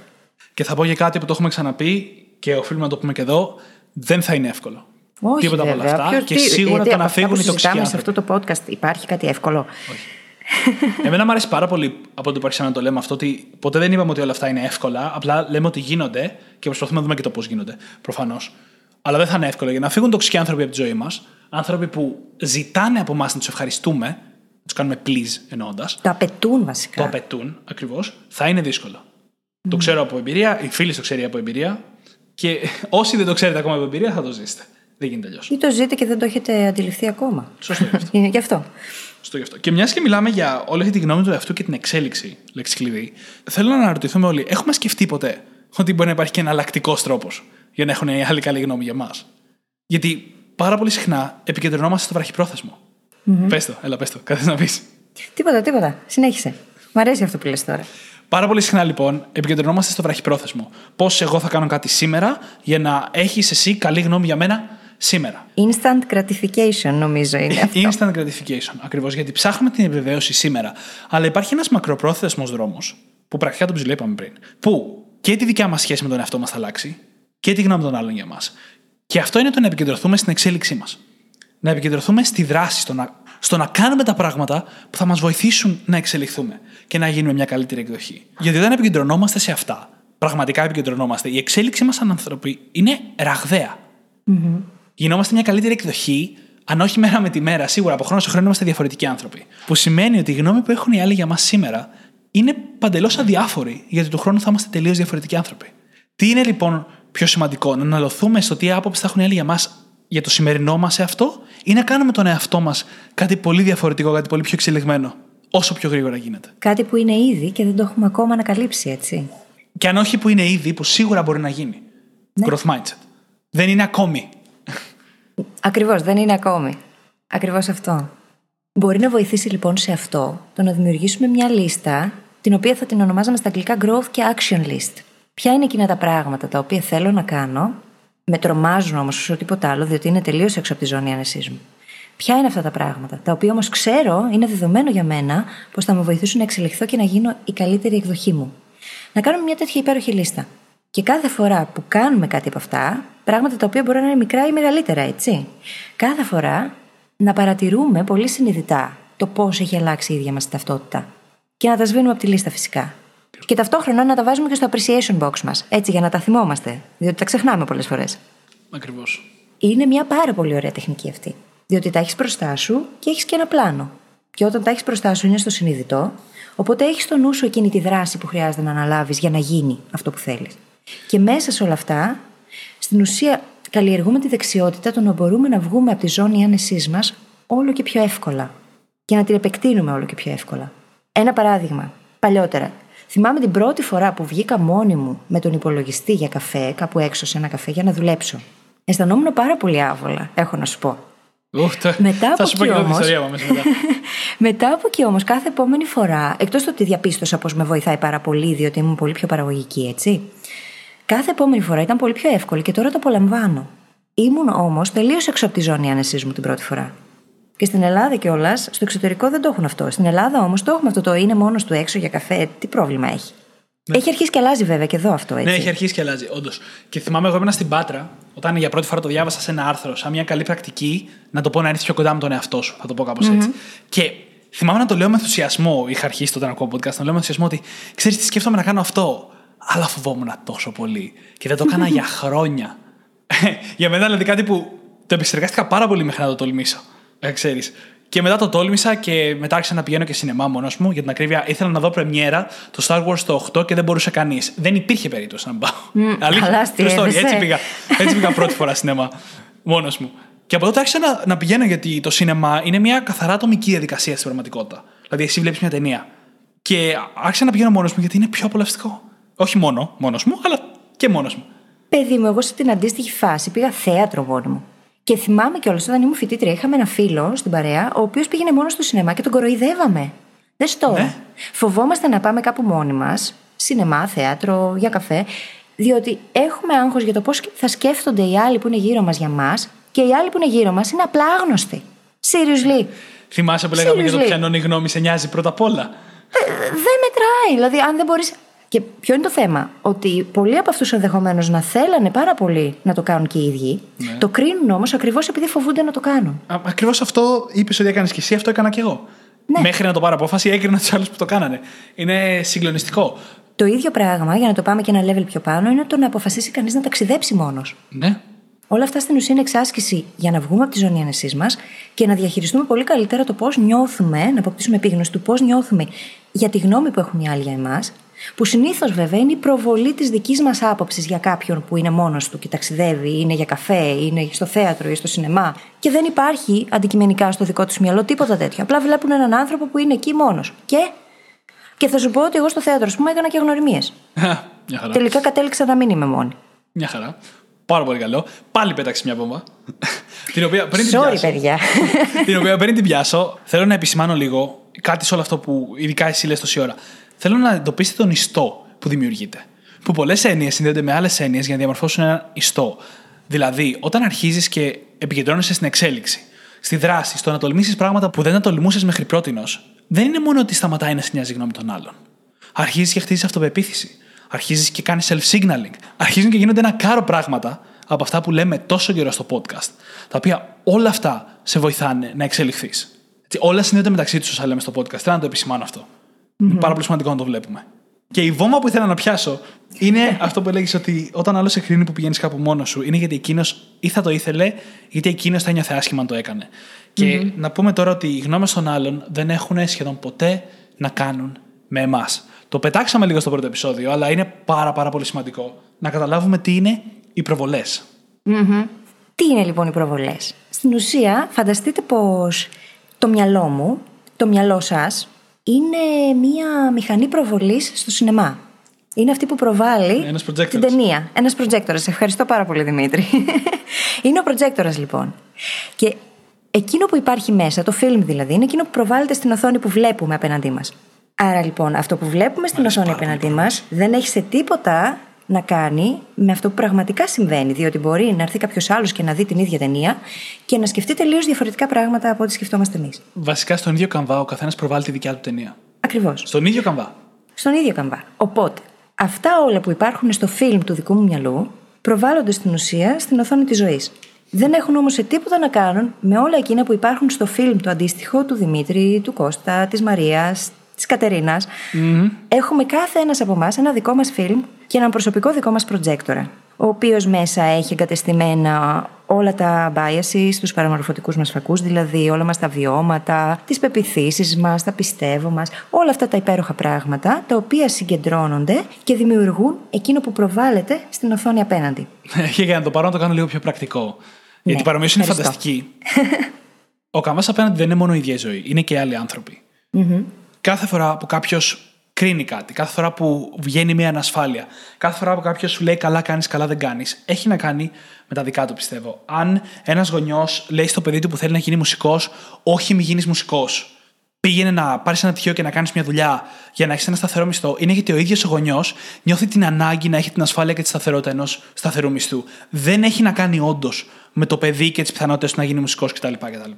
Και θα πω και κάτι που το έχουμε ξαναπεί και οφείλουμε να το πούμε και εδώ. Δεν θα είναι εύκολο. Όχι, Τίποτα από όλα βέβαια. αυτά. Ποιος- και τι- σίγουρα γιατί το από να αυτά φύγουν που οι τοξικοί συζητάμε σε άνθρωποι. αυτό το podcast υπάρχει κάτι εύκολο. Εμένα μου αρέσει πάρα πολύ από το που άρχισα να το λέμε αυτό ότι ποτέ δεν είπαμε ότι όλα αυτά είναι εύκολα. Απλά λέμε ότι γίνονται και προσπαθούμε να δούμε και το πώς γίνονται. Προφανώς. Αλλά δεν θα είναι εύκολο για να φύγουν τοξικοί άνθρωποι από τη ζωή μας. Άνθρωποι που ζητάνε από εμά να τους ευχαριστούμε, να τους κάνουμε please εννοώντας. Το απαιτούν βασικά. Το απαιτούν ακριβώς. Θα είναι δύσκολο. Το ξέρω από εμπειρία, οι φίλοι το ξέρει από εμπειρία. Και όσοι δεν το ξέρετε ακόμα από εμπειρία θα το ζήσετε. Δεν γίνεται αλλιώς. Ή το ζείτε και δεν το έχετε αντιληφθεί ακόμα. Σωστό γι' αυτό. Είναι γι' αυτό. Στο γι' αυτό. Και μιας και μιλάμε για όλη αυτή τη γνώμη του εαυτού και την εξέλιξη, λέξη κλειδί, θέλω να αναρωτηθούμε όλοι, έχουμε σκεφτεί ποτέ ότι μπορεί να υπάρχει και εναλλακτικός τρόπος για να έχουν οι άλλοι καλή γνώμη για εμά. Γιατί πάρα πολύ συχνά επικεντρωνόμαστε στο βραχυπρόθεσμο. Mm-hmm. Πες το, έλα, πες το, κάτι να πεις. Τίποτα, τίποτα. Συνέχισε. Μ' αρέσει αυτό που λες τώρα. Πάρα πολύ συχνά λοιπόν επικεντρωνόμαστε στο βραχυπρόθεσμο. Πώς εγώ θα κάνω κάτι σήμερα για να έχεις εσύ καλή γνώμη για μένα; Σήμερα. Instant gratification νομίζω είναι αυτό. Instant gratification. Ακριβώς γιατί ψάχνουμε την επιβεβαίωση σήμερα. Αλλά υπάρχει ένας μακροπρόθεσμος δρόμος, που πρακτικά τον ψηλείπαμε πριν, που και τη δικιά μας σχέση με τον εαυτό μας θα αλλάξει και τη γνώμη των άλλων για μας. Και αυτό είναι το να επικεντρωθούμε στην εξέλιξή μας. Να επικεντρωθούμε στη δράση, στο να, στο να κάνουμε τα πράγματα που θα μας βοηθήσουν να εξελιχθούμε και να γίνουμε μια καλύτερη εκδοχή. Γιατί όταν επικεντρωνόμαστε σε αυτά, πραγματικά επικεντρωνόμαστε, η εξέλιξή μας σαν άνθρωποι είναι ραγδαία. Γινόμαστε μια καλύτερη εκδοχή, αν όχι μέρα με τη μέρα, σίγουρα από χρόνο σε χρόνο είμαστε διαφορετικοί άνθρωποι. Που σημαίνει ότι η γνώμη που έχουν οι άλλοι για μας σήμερα είναι παντελώς αδιάφορη, γιατί του χρόνου θα είμαστε τελείως διαφορετικοί άνθρωποι. Τι είναι λοιπόν πιο σημαντικό, να αναλωθούμε στο τι άποψη θα έχουν οι άλλοι για μας για το σημερινό μας εαυτό, ή να κάνουμε τον εαυτό μας κάτι πολύ διαφορετικό, κάτι πολύ πιο εξελιγμένο, όσο πιο γρήγορα γίνεται; Κάτι που είναι ήδη και δεν το έχουμε ακόμα ανακαλύψει, έτσι. Και αν όχι που είναι ήδη, που σίγουρα μπορεί να γίνει. Ναι. Growth mindset. Δεν είναι ακόμη. Ακριβώς, δεν είναι ακόμη. Ακριβώς αυτό. Μπορεί να βοηθήσει λοιπόν σε αυτό το να δημιουργήσουμε μια λίστα, την οποία θα την ονομάζαμε στα αγγλικά growth και action list. Ποια είναι εκείνα τα πράγματα τα οποία θέλω να κάνω, με τρομάζουν όμως όσο τίποτα άλλο, διότι είναι τελείως έξω από τη ζώνη άνεσής μου. Ποια είναι αυτά τα πράγματα, τα οποία όμως ξέρω, είναι δεδομένο για μένα, πως θα με βοηθήσουν να εξελιχθώ και να γίνω η καλύτερη εκδοχή μου. Να κάνουμε μια τέτοια υπέροχη λίστα. Και κάθε φορά που κάνουμε κάτι από αυτά, πράγματα τα οποία μπορεί να είναι μικρά ή μεγαλύτερα, έτσι. Κάθε φορά να παρατηρούμε πολύ συνειδητά το πώς έχει αλλάξει η ίδια μας ταυτότητα. Και να τα σβήνουμε από τη λίστα φυσικά. Και ταυτόχρονα να τα βάζουμε και στο appreciation box μας, έτσι για να τα θυμόμαστε, διότι τα ξεχνάμε πολλές φορές. Ακριβώς. Είναι μια πάρα πολύ ωραία τεχνική αυτή. Διότι τα έχεις μπροστά σου και έχεις και ένα πλάνο. Και όταν τα έχεις μπροστά σου είναι στο συνειδητό, οπότε έχεις στο νου σου εκείνη τη δράση που χρειάζεται να αναλάβεις για να γίνει αυτό που θέλεις. Και μέσα σε όλα αυτά, στην ουσία καλλιεργούμε τη δεξιότητα το να μπορούμε να βγούμε από τη ζώνη άνεσής μας όλο και πιο εύκολα. Και να την επεκτείνουμε όλο και πιο εύκολα. Ένα παράδειγμα. Παλιότερα. Θυμάμαι την πρώτη φορά που βγήκα μόνη μου με τον υπολογιστή για καφέ, κάπου έξω σε ένα καφέ, για να δουλέψω. Αισθανόμουν πάρα πολύ άβολα, έχω να σου πω. Μετά από θα σου πω εκεί και εγώ την όμως- ιστορία μου αμέσως μετά. Μετά από εκεί όμως, κάθε επόμενη φορά, εκτός το ότι διαπίστωσα πως με βοηθάει πάρα πολύ, διότι ήμουν πολύ πιο παραγωγική, έτσι. Κάθε επόμενη φορά ήταν πολύ πιο εύκολη και τώρα το απολαμβάνω. Ήμουν όμως τελείως έξω από τη ζώνη άνεσής μου την πρώτη φορά. Και στην Ελλάδα κιόλας, στο εξωτερικό δεν το έχουν αυτό. Στην Ελλάδα όμως το έχουμε αυτό το είναι μόνος του έξω για καφέ. Τι πρόβλημα έχει. Έχει αρχίσει και αλλάζει βέβαια και εδώ αυτό, έτσι. Ναι, έχει αρχίσει και αλλάζει, όντως. Και θυμάμαι εγώ ήμουν στην Πάτρα, όταν για πρώτη φορά το διάβασα σε ένα άρθρο, σαν μια καλή πρακτική, να το πω να έρθει πιο κοντά με τον εαυτό σου. Θα το πω κάπως έτσι. Και θυμάμαι να το λέω με ενθουσιασμό. Είχα αρχίσει τότε να ακούω podcast, να λέω με ενθουσιασμό ότι ξέρεις τι σκέφτομαι να κάνω αυτό. Αλλά φοβόμουν τόσο πολύ. Και δεν το έκανα για χρόνια. για μένα δηλαδή κάτι που το επιστεργάστηκα πάρα πολύ μέχρι να το τολμήσω. Ε, ξέρεις. Και μετά το τόλμησα και μετά άρχισα να πηγαίνω και σινεμά μόνος μου. Για την ακρίβεια, ήθελα να δω πρεμιέρα το Star Wars το 8 και δεν μπορούσε κανείς. Δεν υπήρχε περίπτωση να πάω. Αλήθεια. καλά, True story. στιέβεσαι. Έτσι πήγα. Έτσι πήγα πρώτη φορά σινεμά. Μόνος μου. Και από τότε άρχισα να, να πηγαίνω γιατί το σινεμά είναι μια καθαρά ατομική διαδικασία στην πραγματικότητα. Δηλαδή, εσύ βλέπεις μια ταινία. Και άρχισα να πηγαίνω μόνος μου γιατί είναι πιο απολαυστικό. Όχι μόνο μόνος μου, αλλά και μόνος μου. Παιδί μου, εγώ σε την αντίστοιχη φάση πήγα θέατρο μόνη μου. Και θυμάμαι κιόλας όταν ήμουν φοιτήτρια, είχαμε ένα φίλο στην παρέα, ο οποίος πήγαινε μόνος στο σινεμά και τον κοροϊδεύαμε. Δε το. Ναι. Φοβόμαστε να πάμε κάπου μόνοι μας, σινεμά, θέατρο, για καφέ, διότι έχουμε άγχος για το πώς θα σκέφτονται οι άλλοι που είναι γύρω μας για μας και οι άλλοι που είναι γύρω μας είναι απλά άγνωστοι. Seriously. Θυμάσαι που λέγαμε για το Seriously. ποιανόν η γνώμη σε νοιάζει πρώτα απ' όλα; Ε, δεν μετράει. Δηλαδή, αν δεν μπορείς. Και ποιο είναι το θέμα, ότι πολλοί από αυτούς ενδεχομένως να θέλανε πάρα πολύ να το κάνουν και οι ίδιοι, Ναι. το κρίνουν όμως ακριβώς επειδή φοβούνται να το κάνουν. Ακριβώς αυτό είπες ότι έκανες και εσύ, αυτό έκανα και εγώ. Ναι. Μέχρι να το πάρω απόφαση, έκρινα τους άλλους που το κάνανε. Είναι συγκλονιστικό. Το ίδιο πράγμα, για να το πάμε και ένα level πιο πάνω, είναι το να αποφασίσει κανείς να ταξιδέψει μόνος. Ναι. Όλα αυτά στην ουσία είναι εξάσκηση για να βγούμε από τη ζώνη άνεσής μας και να διαχειριστούμε πολύ καλύτερα το πώς νιώθουμε, να αποκτήσουμε επίγνωση του πώς νιώθουμε για τη γνώμη που έχουν οι άλλοι για εμάς, που συνήθως βέβαια είναι η προβολή της δικής μας άποψης για κάποιον που είναι μόνος του και ταξιδεύει, είναι για καφέ, είναι στο θέατρο ή στο σινεμά. Και δεν υπάρχει αντικειμενικά στο δικό τους μυαλό τίποτα τέτοιο. Απλά βλέπουν έναν άνθρωπο που είναι εκεί μόνος. Και, και θα σου πω ότι εγώ στο θέατρο, ας πούμε, έκανα και γνωριμίες. Μια χαρά. Τελικά κατέληξα να μην είμαι μόνη. Μια χαρά. Πάρα πολύ καλό. Πάλι πέταξε μια βόμβα. την οποία πριν την Sorry, πιάσω, παιδιά. την οποία πριν την πιάσω, θέλω να επισημάνω λίγο κάτι σε όλο αυτό που ειδικά εσύ λες τόση ώρα. Θέλω να εντοπίσετε τον ιστό που δημιουργείται. Που πολλές έννοιες συνδέονται με άλλες έννοιες για να διαμορφώσουν ένα ιστό. Δηλαδή, όταν αρχίζεις και επικεντρώνεσαι στην εξέλιξη, στη δράση, στο να τολμήσεις πράγματα που δεν τα τολμούσες μέχρι πρώτη, δεν είναι μόνο ότι σταματάει να σε νοιάζει η γνώμη των άλλων. Αρχίζεις και χτίζεις αυτοπεποίθηση. Αρχίζεις και κάνεις self-signaling. Αρχίζουν και γίνονται ένα κάρο πράγματα από αυτά που λέμε τόσο καιρό στο podcast. Τα οποία όλα αυτά σε βοηθάνε να εξελιχθείς. Όλα συνδέονται μεταξύ τους όσα λέμε στο podcast. Θέλω να το επισημάνω αυτό. Είναι πάρα πολύ σημαντικό να το βλέπουμε. Και η βόμβα που ήθελα να πιάσω είναι αυτό που έλεγες ότι όταν άλλο σε κρίνει που πηγαίνεις κάπου μόνος σου, είναι γιατί εκείνος ή θα το ήθελε, γιατί εκείνος θα νιώθε άσχημα αν το έκανε. Και να πούμε τώρα ότι οι γνώμες των άλλων δεν έχουν σχεδόν ποτέ να κάνουν με εμάς. Το πετάξαμε λίγο στο πρώτο επεισόδιο, αλλά είναι πάρα, πάρα πολύ σημαντικό να καταλάβουμε τι είναι οι προβολές. Τι είναι λοιπόν οι προβολές; Στην ουσία, φανταστείτε πως το μυαλό μου, το μυαλό σας, είναι μία μηχανή προβολής στο σινεμά. Είναι αυτή που προβάλλει Ένας την projectorας. ταινία. Ένας προτζέκτορα. Ευχαριστώ πάρα πολύ, Δημήτρη. είναι ο προτζέκτορα, λοιπόν. Και εκείνο που υπάρχει μέσα, το φιλμ δηλαδή, είναι εκείνο που προβάλλεται στην οθόνη που βλέπουμε απέναντί μας. Άρα λοιπόν, αυτό που βλέπουμε στην αρέσει οθόνη πάρα απέναντί μας δεν έχει σε τίποτα να κάνει με αυτό που πραγματικά συμβαίνει. Διότι μπορεί να έρθει κάποιος άλλος και να δει την ίδια ταινία και να σκεφτεί τελείως διαφορετικά πράγματα από ό,τι σκεφτόμαστε εμείς. Βασικά στον ίδιο καμβά ο καθένας προβάλλει τη δικιά του ταινία. Ακριβώς. Στον ίδιο καμβά. Στον ίδιο καμβά. Οπότε, αυτά όλα που υπάρχουν στο φιλμ του δικού μου μυαλού προβάλλονται στην ουσία στην οθόνη της ζωής. Δεν έχουν όμως σε τίποτα να κάνουν με όλα εκείνα που υπάρχουν στο φιλμ το αντίστοιχο του Δημήτρη, του Κώστα, της Μαρίας, της κατερινα Έχουμε κάθε ένας από εμά ένα δικό μας φιλμ και έναν προσωπικό δικό μας προτζέκτορα. Ο οποίος μέσα έχει εγκατεστημένα όλα τα biases, τους παραμορφωτικούς μας φακούς, δηλαδή όλα μας τα βιώματα, τις πεπιθήσεις μας, τα πιστεύω μας, όλα αυτά τα υπέροχα πράγματα, τα οποία συγκεντρώνονται και δημιουργούν εκείνο που προβάλλεται στην οθόνη απέναντι. και για να το πάρω να το κάνω λίγο πιο πρακτικό. Γιατί η παρομοίωση είναι ευχαριστώ. φανταστική. ο καμβάς απέναντι δεν είναι μόνο η ίδια η ζωή, είναι και άλλοι άνθρωποι. Κάθε φορά που κάποιος κρίνει κάτι, κάθε φορά που βγαίνει μια ανασφάλεια, κάθε φορά που κάποιος σου λέει καλά κάνεις, καλά δεν κάνεις, έχει να κάνει με τα δικά του πιστεύω. Αν ένας γονιός λέει στο παιδί του που θέλει να γίνει μουσικός, όχι μη γίνεις μουσικός, πήγαινε να πάρεις ένα τυχαίο και να κάνεις μια δουλειά για να έχεις ένα σταθερό μισθό, είναι γιατί ο ίδιος ο γονιός νιώθει την ανάγκη να έχει την ασφάλεια και τη σταθερότητα ενός σταθερού μισθού. Δεν έχει να κάνει όντως με το παιδί και τις πιθανότητες του να γίνει μουσικός κτλ. κτλ.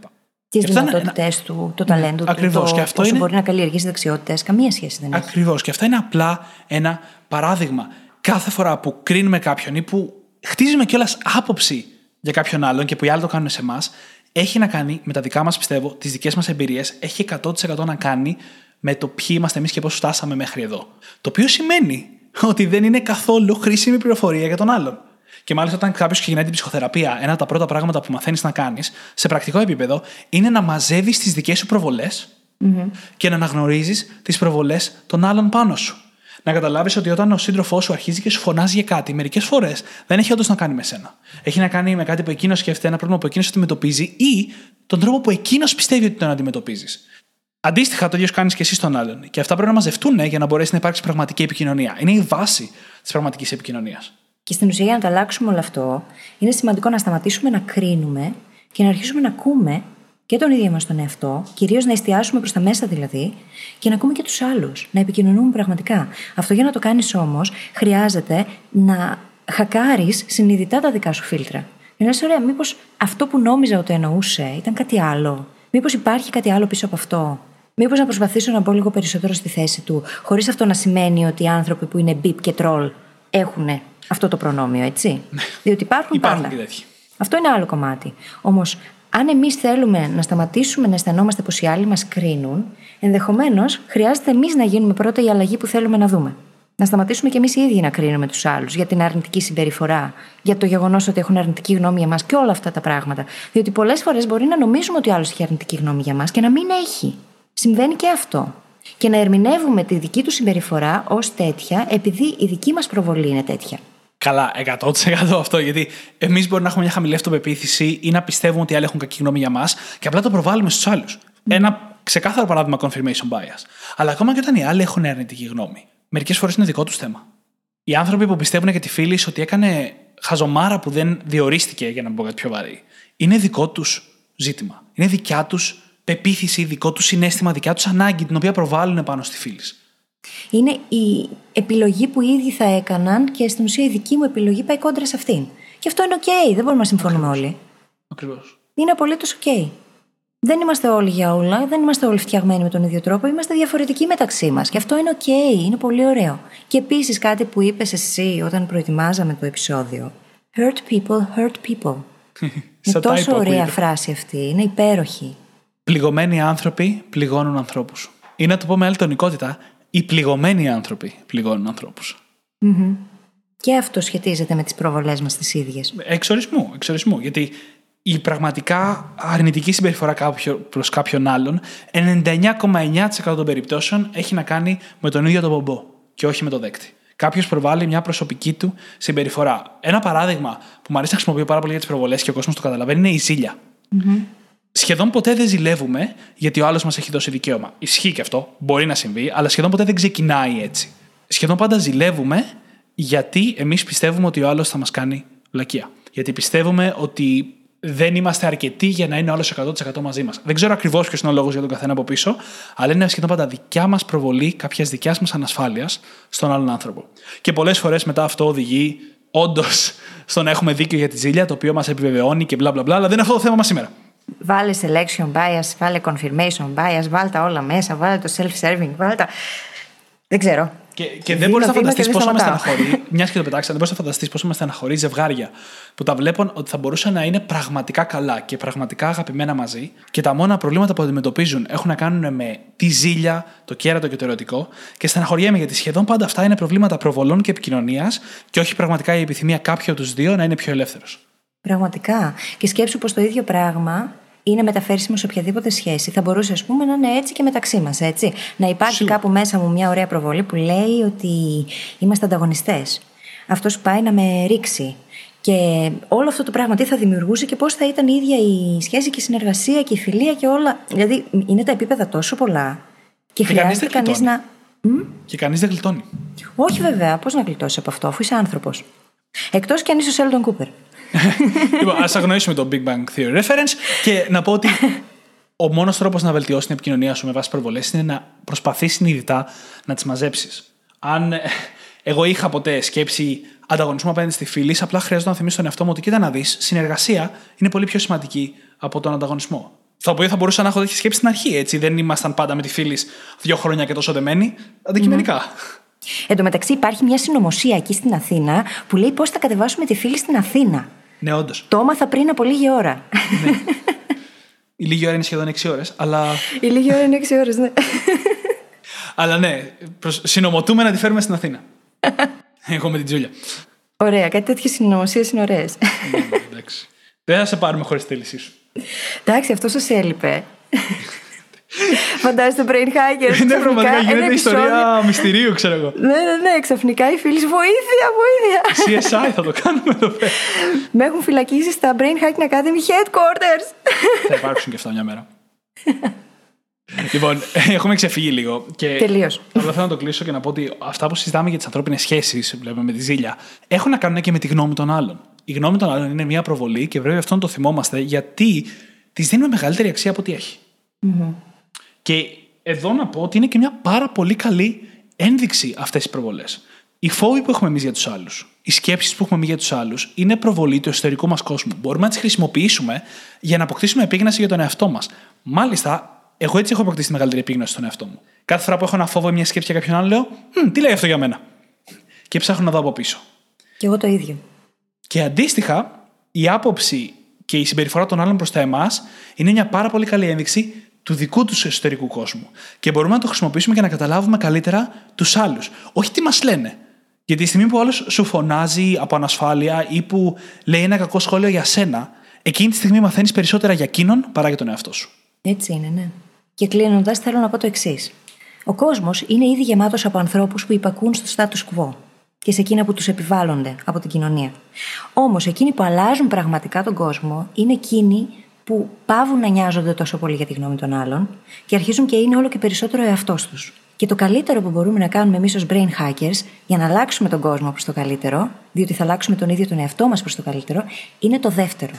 Τις Και αυτά είναι δυνατότητές του, το ταλέντο του, Ακριβώς. το Και αυτό πόσο είναι- μπορεί να καλλιεργήσει δεξιότητες. Καμία σχέση δεν έχει. Ακριβώς. Και αυτά είναι απλά ένα παράδειγμα. Κάθε φορά που κρίνουμε κάποιον ή που χτίζουμε κιόλας άποψη για κάποιον άλλον και που οι άλλοι το κάνουν σε εμάς, έχει να κάνει με τα δικά μας, πιστεύω, τις δικές μας εμπειρίες, έχει 100% να κάνει με το ποιοι είμαστε εμείς και πώς φτάσαμε μέχρι εδώ. Το οποίο σημαίνει ότι δεν είναι καθόλου χρήσιμη πληροφορία για τον άλλον. Και μάλιστα, όταν κάποιος ξεκινάει την ψυχοθεραπεία, ένα από τα πρώτα πράγματα που μαθαίνεις να κάνεις σε πρακτικό επίπεδο είναι να μαζεύεις τις δικές σου προβολές και να αναγνωρίζεις τις προβολές των άλλων πάνω σου. Να καταλάβεις ότι όταν ο σύντροφός σου αρχίζει και σου φωνάζει για κάτι, μερικές φορές δεν έχει όντως να κάνει με σένα. Έχει να κάνει με κάτι που εκείνος σκέφτεται, ένα πρόβλημα που εκείνος αντιμετωπίζει ή τον τρόπο που εκείνος πιστεύει ότι τον αντιμετωπίζεις. Αντίστοιχα, το ίδιο κάνεις και εσύ στον άλλον. Και αυτά πρέπει να μαζευτούν για να μπορέσει να υπάρξει πραγματική επικοινωνία. Είναι η βάση της πραγματικής επικοινωνίας. Και στην ουσία, για να το αλλάξουμε όλο αυτό, είναι σημαντικό να σταματήσουμε να κρίνουμε και να αρχίσουμε να ακούμε και τον ίδιο μας τον εαυτό, κυρίως να εστιάσουμε προς τα μέσα δηλαδή, και να ακούμε και τους άλλους, να επικοινωνούμε πραγματικά. Αυτό για να το κάνεις όμως, χρειάζεται να χακάρεις συνειδητά τα δικά σου φίλτρα. Για να λες, ωραία, μήπως αυτό που νόμιζα ότι εννοούσε ήταν κάτι άλλο; Μήπως υπάρχει κάτι άλλο πίσω από αυτό; Μήπως να προσπαθήσω να μπω λίγο περισσότερο στη θέση του, χωρίς αυτό να σημαίνει ότι οι άνθρωποι που είναι μπιπ και τρόλ έχουν αυτό το προνόμιο, έτσι. Διότι υπάρχουν, Υπάρχουν πάντα. και τέτοιοι. Αυτό είναι άλλο κομμάτι. Όμως, αν εμείς θέλουμε να σταματήσουμε να αισθανόμαστε πως οι άλλοι μας κρίνουν, ενδεχομένως χρειάζεται εμείς να γίνουμε πρώτα η αλλαγή που θέλουμε να δούμε. Να σταματήσουμε κι εμείς οι ίδιοι να κρίνουμε τους άλλους για την αρνητική συμπεριφορά, για το γεγονός ότι έχουν αρνητική γνώμη για μας και όλα αυτά τα πράγματα. Διότι πολλές φορές μπορεί να νομίζουμε ότι ο άλλος έχει αρνητική γνώμη για μας και να μην έχει. Συμβαίνει και αυτό. Και να ερμηνεύουμε τη δική του συμπεριφορά ως τέτοια επειδή η δική μας προβολή είναι τέτοια. Καλά, 100% αυτό. Γιατί εμείς μπορεί να έχουμε μια χαμηλή αυτοπεποίθηση ή να πιστεύουμε ότι οι άλλοι έχουν κακή γνώμη για μας και απλά το προβάλλουμε στους άλλους. Ένα ξεκάθαρο παράδειγμα confirmation bias. Αλλά ακόμα και όταν οι άλλοι έχουν αρνητική γνώμη, μερικές φορές είναι δικό τους θέμα. Οι άνθρωποι που πιστεύουν για τη φίλη ότι έκανε χαζομάρα που δεν διορίστηκε, για να μην πω κάτι πιο βαρύ, είναι δικό τους ζήτημα. Είναι δικιά τους πεποίθηση, δικό τους συναίσθημα, δικιά τους ανάγκη, την οποία προβάλλουν πάνω στη φίλη. Είναι η επιλογή που οι ίδιοι θα έκαναν και στην ουσία η δική μου επιλογή πάει κόντρα σε αυτήν. Και αυτό είναι οκ, δεν μπορούμε να συμφωνούμε όλοι. Ακριβώς. Είναι απολύτως οκ. Δεν είμαστε όλοι για όλα, δεν είμαστε όλοι φτιαγμένοι με τον ίδιο τρόπο, είμαστε διαφορετικοί μεταξύ μας. Και αυτό είναι οκ, είναι πολύ ωραίο. Και επίσης κάτι που είπες εσύ όταν προετοιμάζαμε το επεισόδιο. Hurt people, hurt people. είναι Σαν τόσο typo ωραία ακούγεται. φράση αυτή, είναι υπέροχη. Πληγωμένοι άνθρωποι πληγώνουν ανθρώπους. Ή να το πω με άλλη τονικότητα, οι πληγωμένοι άνθρωποι πληγώνουν ανθρώπους. Και αυτό σχετίζεται με τις προβολές μας τις ίδιες. Εξορισμού, εξορισμού. Γιατί η πραγματικά αρνητική συμπεριφορά προς κάποιον άλλον, 99,9% των περιπτώσεων έχει να κάνει με τον ίδιο τον μπομπό και όχι με τον δέκτη. Κάποιος προβάλλει μια προσωπική του συμπεριφορά. Ένα παράδειγμα που μου αρέσει να χρησιμοποιώ πάρα πολύ για τις προβολές και ο κόσμος το καταλαβαίνει είναι η ζήλια. Σχεδόν ποτέ δεν ζηλεύουμε γιατί ο άλλος μας έχει δώσει δικαίωμα. Ισχύει και αυτό, μπορεί να συμβεί, αλλά σχεδόν ποτέ δεν ξεκινάει έτσι. σχεδόν πάντα ζηλεύουμε γιατί εμείς πιστεύουμε ότι ο άλλος θα μας κάνει βλακεία. Γιατί πιστεύουμε ότι δεν είμαστε αρκετοί για να είναι ο άλλος 100% μαζί μας. Δεν ξέρω ακριβώς ποιος είναι ο λόγος για τον καθένα από πίσω, αλλά είναι σχεδόν πάντα δικιά μας προβολή κάποιας δικιάς μας ανασφάλειας στον άλλον άνθρωπο. Και πολλές φορές μετά αυτό οδηγεί όντως στο να έχουμε δίκιο για τη ζήλια, το οποίο μας επιβεβαιώνει και μπλα μπλα μπλα, αλλά δεν είναι αυτό το θέμα μας σήμερα. Βάλε selection bias, βάλε confirmation bias, βάλε τα όλα μέσα, βάλε το self-serving, βάλε τα. Δεν ξέρω. Και, και δεν μπορείς να φανταστείς πόσο με στεναχωρεί. Μιας και το πετάξει, δεν μπορείς να φανταστείς πόσο με στεναχωρεί ζευγάρια που τα βλέπουν ότι θα μπορούσαν να είναι πραγματικά καλά και πραγματικά αγαπημένα μαζί και τα μόνα προβλήματα που αντιμετωπίζουν έχουν να κάνουν με τη ζήλια, το κέρατο και το ερωτικό. Και στεναχωριέμαι γιατί σχεδόν πάντα αυτά είναι προβλήματα προβολών και επικοινωνίας και όχι πραγματικά η επιθυμία κάποιου από τους δύο να είναι πιο ελεύθερος. Πραγματικά. Και σκέψου πως το ίδιο πράγμα είναι μεταφέρσιμο σε οποιαδήποτε σχέση. Θα μπορούσε, ας πούμε, να είναι έτσι και μεταξύ μας, έτσι. Να υπάρχει Σίγουρα. κάπου μέσα μου μια ωραία προβολή που λέει ότι είμαστε ανταγωνιστές. Αυτός πάει να με ρίξει. Και όλο αυτό το πράγμα τι θα δημιουργούσε και πώς θα ήταν η ίδια η σχέση και η συνεργασία και η φιλία και όλα. Δηλαδή, είναι τα επίπεδα τόσο πολλά. Και, και χρειάζεται κανείς να. Και κανείς δεν γλιτώνει. Όχι, βέβαια. Πώς να γλιτώσει από αυτό, αφού είσαι άνθρωπος. Εκτός κι αν είσαι ο Σέλντον Κούπερ λοιπόν, ας αγνοήσουμε το Big Bang Theory Reference και να πω ότι ο μόνος τρόπος να βελτιώσει την επικοινωνία σου με βάση προβολές είναι να προσπαθείς συνειδητά να τις μαζέψεις. Αν ε, εγώ είχα ποτέ σκέψη ανταγωνισμού απέναντι στη φίλη, απλά χρειάζεται να θυμίσω τον εαυτό μου ότι κοίτα να δεις, συνεργασία είναι πολύ πιο σημαντική από τον ανταγωνισμό. Το οποίο θα μπορούσα να έχω τέτοια σκέψη στην αρχή, έτσι. Δεν ήμασταν πάντα με τη φίλη δύο χρόνια και τόσο δεμένοι. Αντικειμενικά. Εν τω μεταξύ, υπάρχει μια συνωμοσία εκεί στην Αθήνα που λέει πώς θα κατεβάσουμε τη φίλη στην Αθήνα. Ναι, όντως. Το έμαθα πριν από λίγη ώρα. Ναι. Η λίγη ώρα είναι σχεδόν 6 ώρες, αλλά. Η λίγη ώρα είναι 6 ώρες, ναι. αλλά ναι, συνομωτούμε να τη φέρουμε στην Αθήνα. Εγώ με την Τζούλια. Ωραία, κάτι τέτοιες συνωμοσίες είναι ωραίες. Ναι, ναι, εντάξει. Δεν θα σε πάρουμε χωρίς τη θέλησή σου. Εντάξει, αυτός σα έλειπε. Φαντάζεστε brain hackers. Είναι πραγματικά γίνεται ιστορία μυστηρίου, ξέρω εγώ. Ναι, ναι, ναι. Ξαφνικά οι φίλοι βοήθεια, βοήθεια. CSI θα το κάνουμε εδώ πέρα. Με έχουν φυλακίσει στα Brain Hacking Academy headquarters. Θα υπάρξουν και αυτά μια μέρα. λοιπόν, έχουμε ξεφύγει λίγο. Τελείως. Απλά θέλω να το κλείσω και να πω ότι αυτά που συζητάμε για τις ανθρώπινες σχέσεις, βλέπουμε με τη ζήλια, έχουν να κάνουν και με τη γνώμη των άλλων. Η γνώμη των άλλων είναι μια προβολή και βέβαια αυτό να το θυμόμαστε γιατί της δίνουμε μεγαλύτερη αξία από ό,τι έχει. Mm-hmm. Και εδώ να πω ότι είναι και μια πάρα πολύ καλή ένδειξη αυτές οι προβολές. Οι φόβοι που έχουμε εμείς για τους άλλους, οι σκέψεις που έχουμε εμείς για τους άλλους, είναι προβολή του εσωτερικού μας κόσμου. Μπορούμε να τις χρησιμοποιήσουμε για να αποκτήσουμε επίγνωση για τον εαυτό μας. Μάλιστα, εγώ έτσι έχω αποκτήσει τη μεγαλύτερη επίγνωση στον εαυτό μου. Κάθε φορά που έχω ένα φόβο ή μια σκέψη για κάποιον άλλο, λέω: Τι λέει αυτό για μένα; Και ψάχνω να δω από πίσω. Και εγώ το ίδιο. Και αντίστοιχα, η άποψη και η συμπεριφορά των άλλων προς τα εμάς είναι μια πάρα πολύ καλή ένδειξη του δικού τους εσωτερικού κόσμου. Και μπορούμε να το χρησιμοποιήσουμε για να καταλάβουμε καλύτερα τους άλλους. Όχι τι μας λένε. Γιατί τη στιγμή που ο άλλος σου φωνάζει από ανασφάλεια ή που λέει ένα κακό σχόλιο για σένα, εκείνη τη στιγμή μαθαίνεις περισσότερα για εκείνον παρά για τον εαυτό σου. Έτσι είναι, ναι. Και κλείνοντας, θέλω να πω το εξής. Ο κόσμος είναι ήδη γεμάτος από ανθρώπους που υπακούν στο status quo και σε εκείνα που τους επιβάλλονται από την κοινωνία. Όμως, εκείνοι που αλλάζουν πραγματικά τον κόσμο είναι εκείνοι που πάβουν να νοιάζονται τόσο πολύ για τη γνώμη των άλλων και αρχίζουν και είναι όλο και περισσότερο εαυτός τους. Και το καλύτερο που μπορούμε να κάνουμε εμείς ως brain hackers για να αλλάξουμε τον κόσμο προς το καλύτερο, διότι θα αλλάξουμε τον ίδιο τον εαυτό μας προς το καλύτερο, είναι το δεύτερο.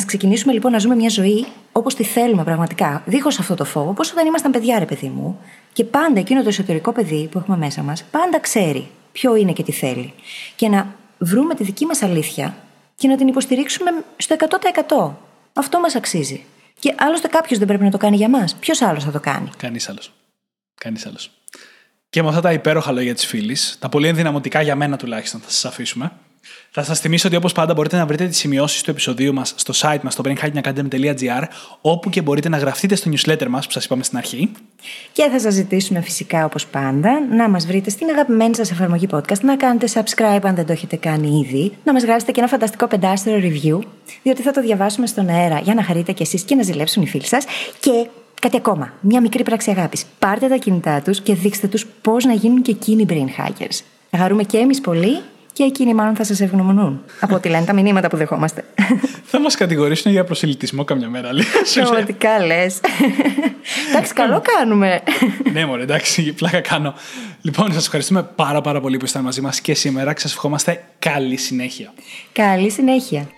Α ξεκινήσουμε λοιπόν να ζούμε μια ζωή όπως τη θέλουμε πραγματικά, δίχως αυτό το φόβο, όπω όταν ήμασταν παιδιά, ρε παιδί μου, και πάντα εκείνο το εσωτερικό παιδί που έχουμε μέσα μας, πάντα ξέρει ποιο είναι και τι θέλει. Και να βρούμε τη δική μας αλήθεια και να την υποστηρίξουμε στο 100%. Αυτό μας αξίζει. Και άλλωστε κάποιος δεν πρέπει να το κάνει για μας. Ποιος άλλος θα το κάνει; Κανείς άλλος. Κανείς άλλος. Και με αυτά τα υπέροχα λόγια της φίλης, τα πολύ ενδυναμωτικά για μένα τουλάχιστον, θα σας αφήσουμε. Θα σας θυμίσω ότι όπως πάντα μπορείτε να βρείτε τις σημειώσεις του επεισοδίου μας στο site μας στο brainhackingacademy.gr, όπου και μπορείτε να γραφτείτε στο newsletter μας που σας είπαμε στην αρχή. Και θα σας ζητήσουμε φυσικά όπως πάντα να μας βρείτε στην αγαπημένη σας εφαρμογή podcast, να κάνετε subscribe αν δεν το έχετε κάνει ήδη, να μας γράψετε και ένα φανταστικό πεντάστερο review, διότι θα το διαβάσουμε στον αέρα για να χαρείτε κι εσείς και να ζηλέψουν οι φίλοι σας. Και Κάτι ακόμα. Μια μικρή πράξη αγάπης. Πάρτε τα κινητά τους και δείξτε τους πώς να γίνουν και εκείνοι brain hackers. Θα χαρούμε και εμείς πολύ και εκείνοι μάλλον θα σας ευγνωμονούν; Από ό,τι λένε τα μηνύματα που δεχόμαστε. θα μας κατηγορήσουν για προσελητισμό καμιά μέρα. Πραγματικά λες. εντάξει, καλό κάνουμε. ναι, μωρέ, εντάξει, πλάκα κάνω. Λοιπόν, σας ευχαριστούμε πάρα πάρα πολύ που ήσασταν μαζί μας και σήμερα και σας ευχόμαστε καλή συνέχεια. Καλή συνέχεια.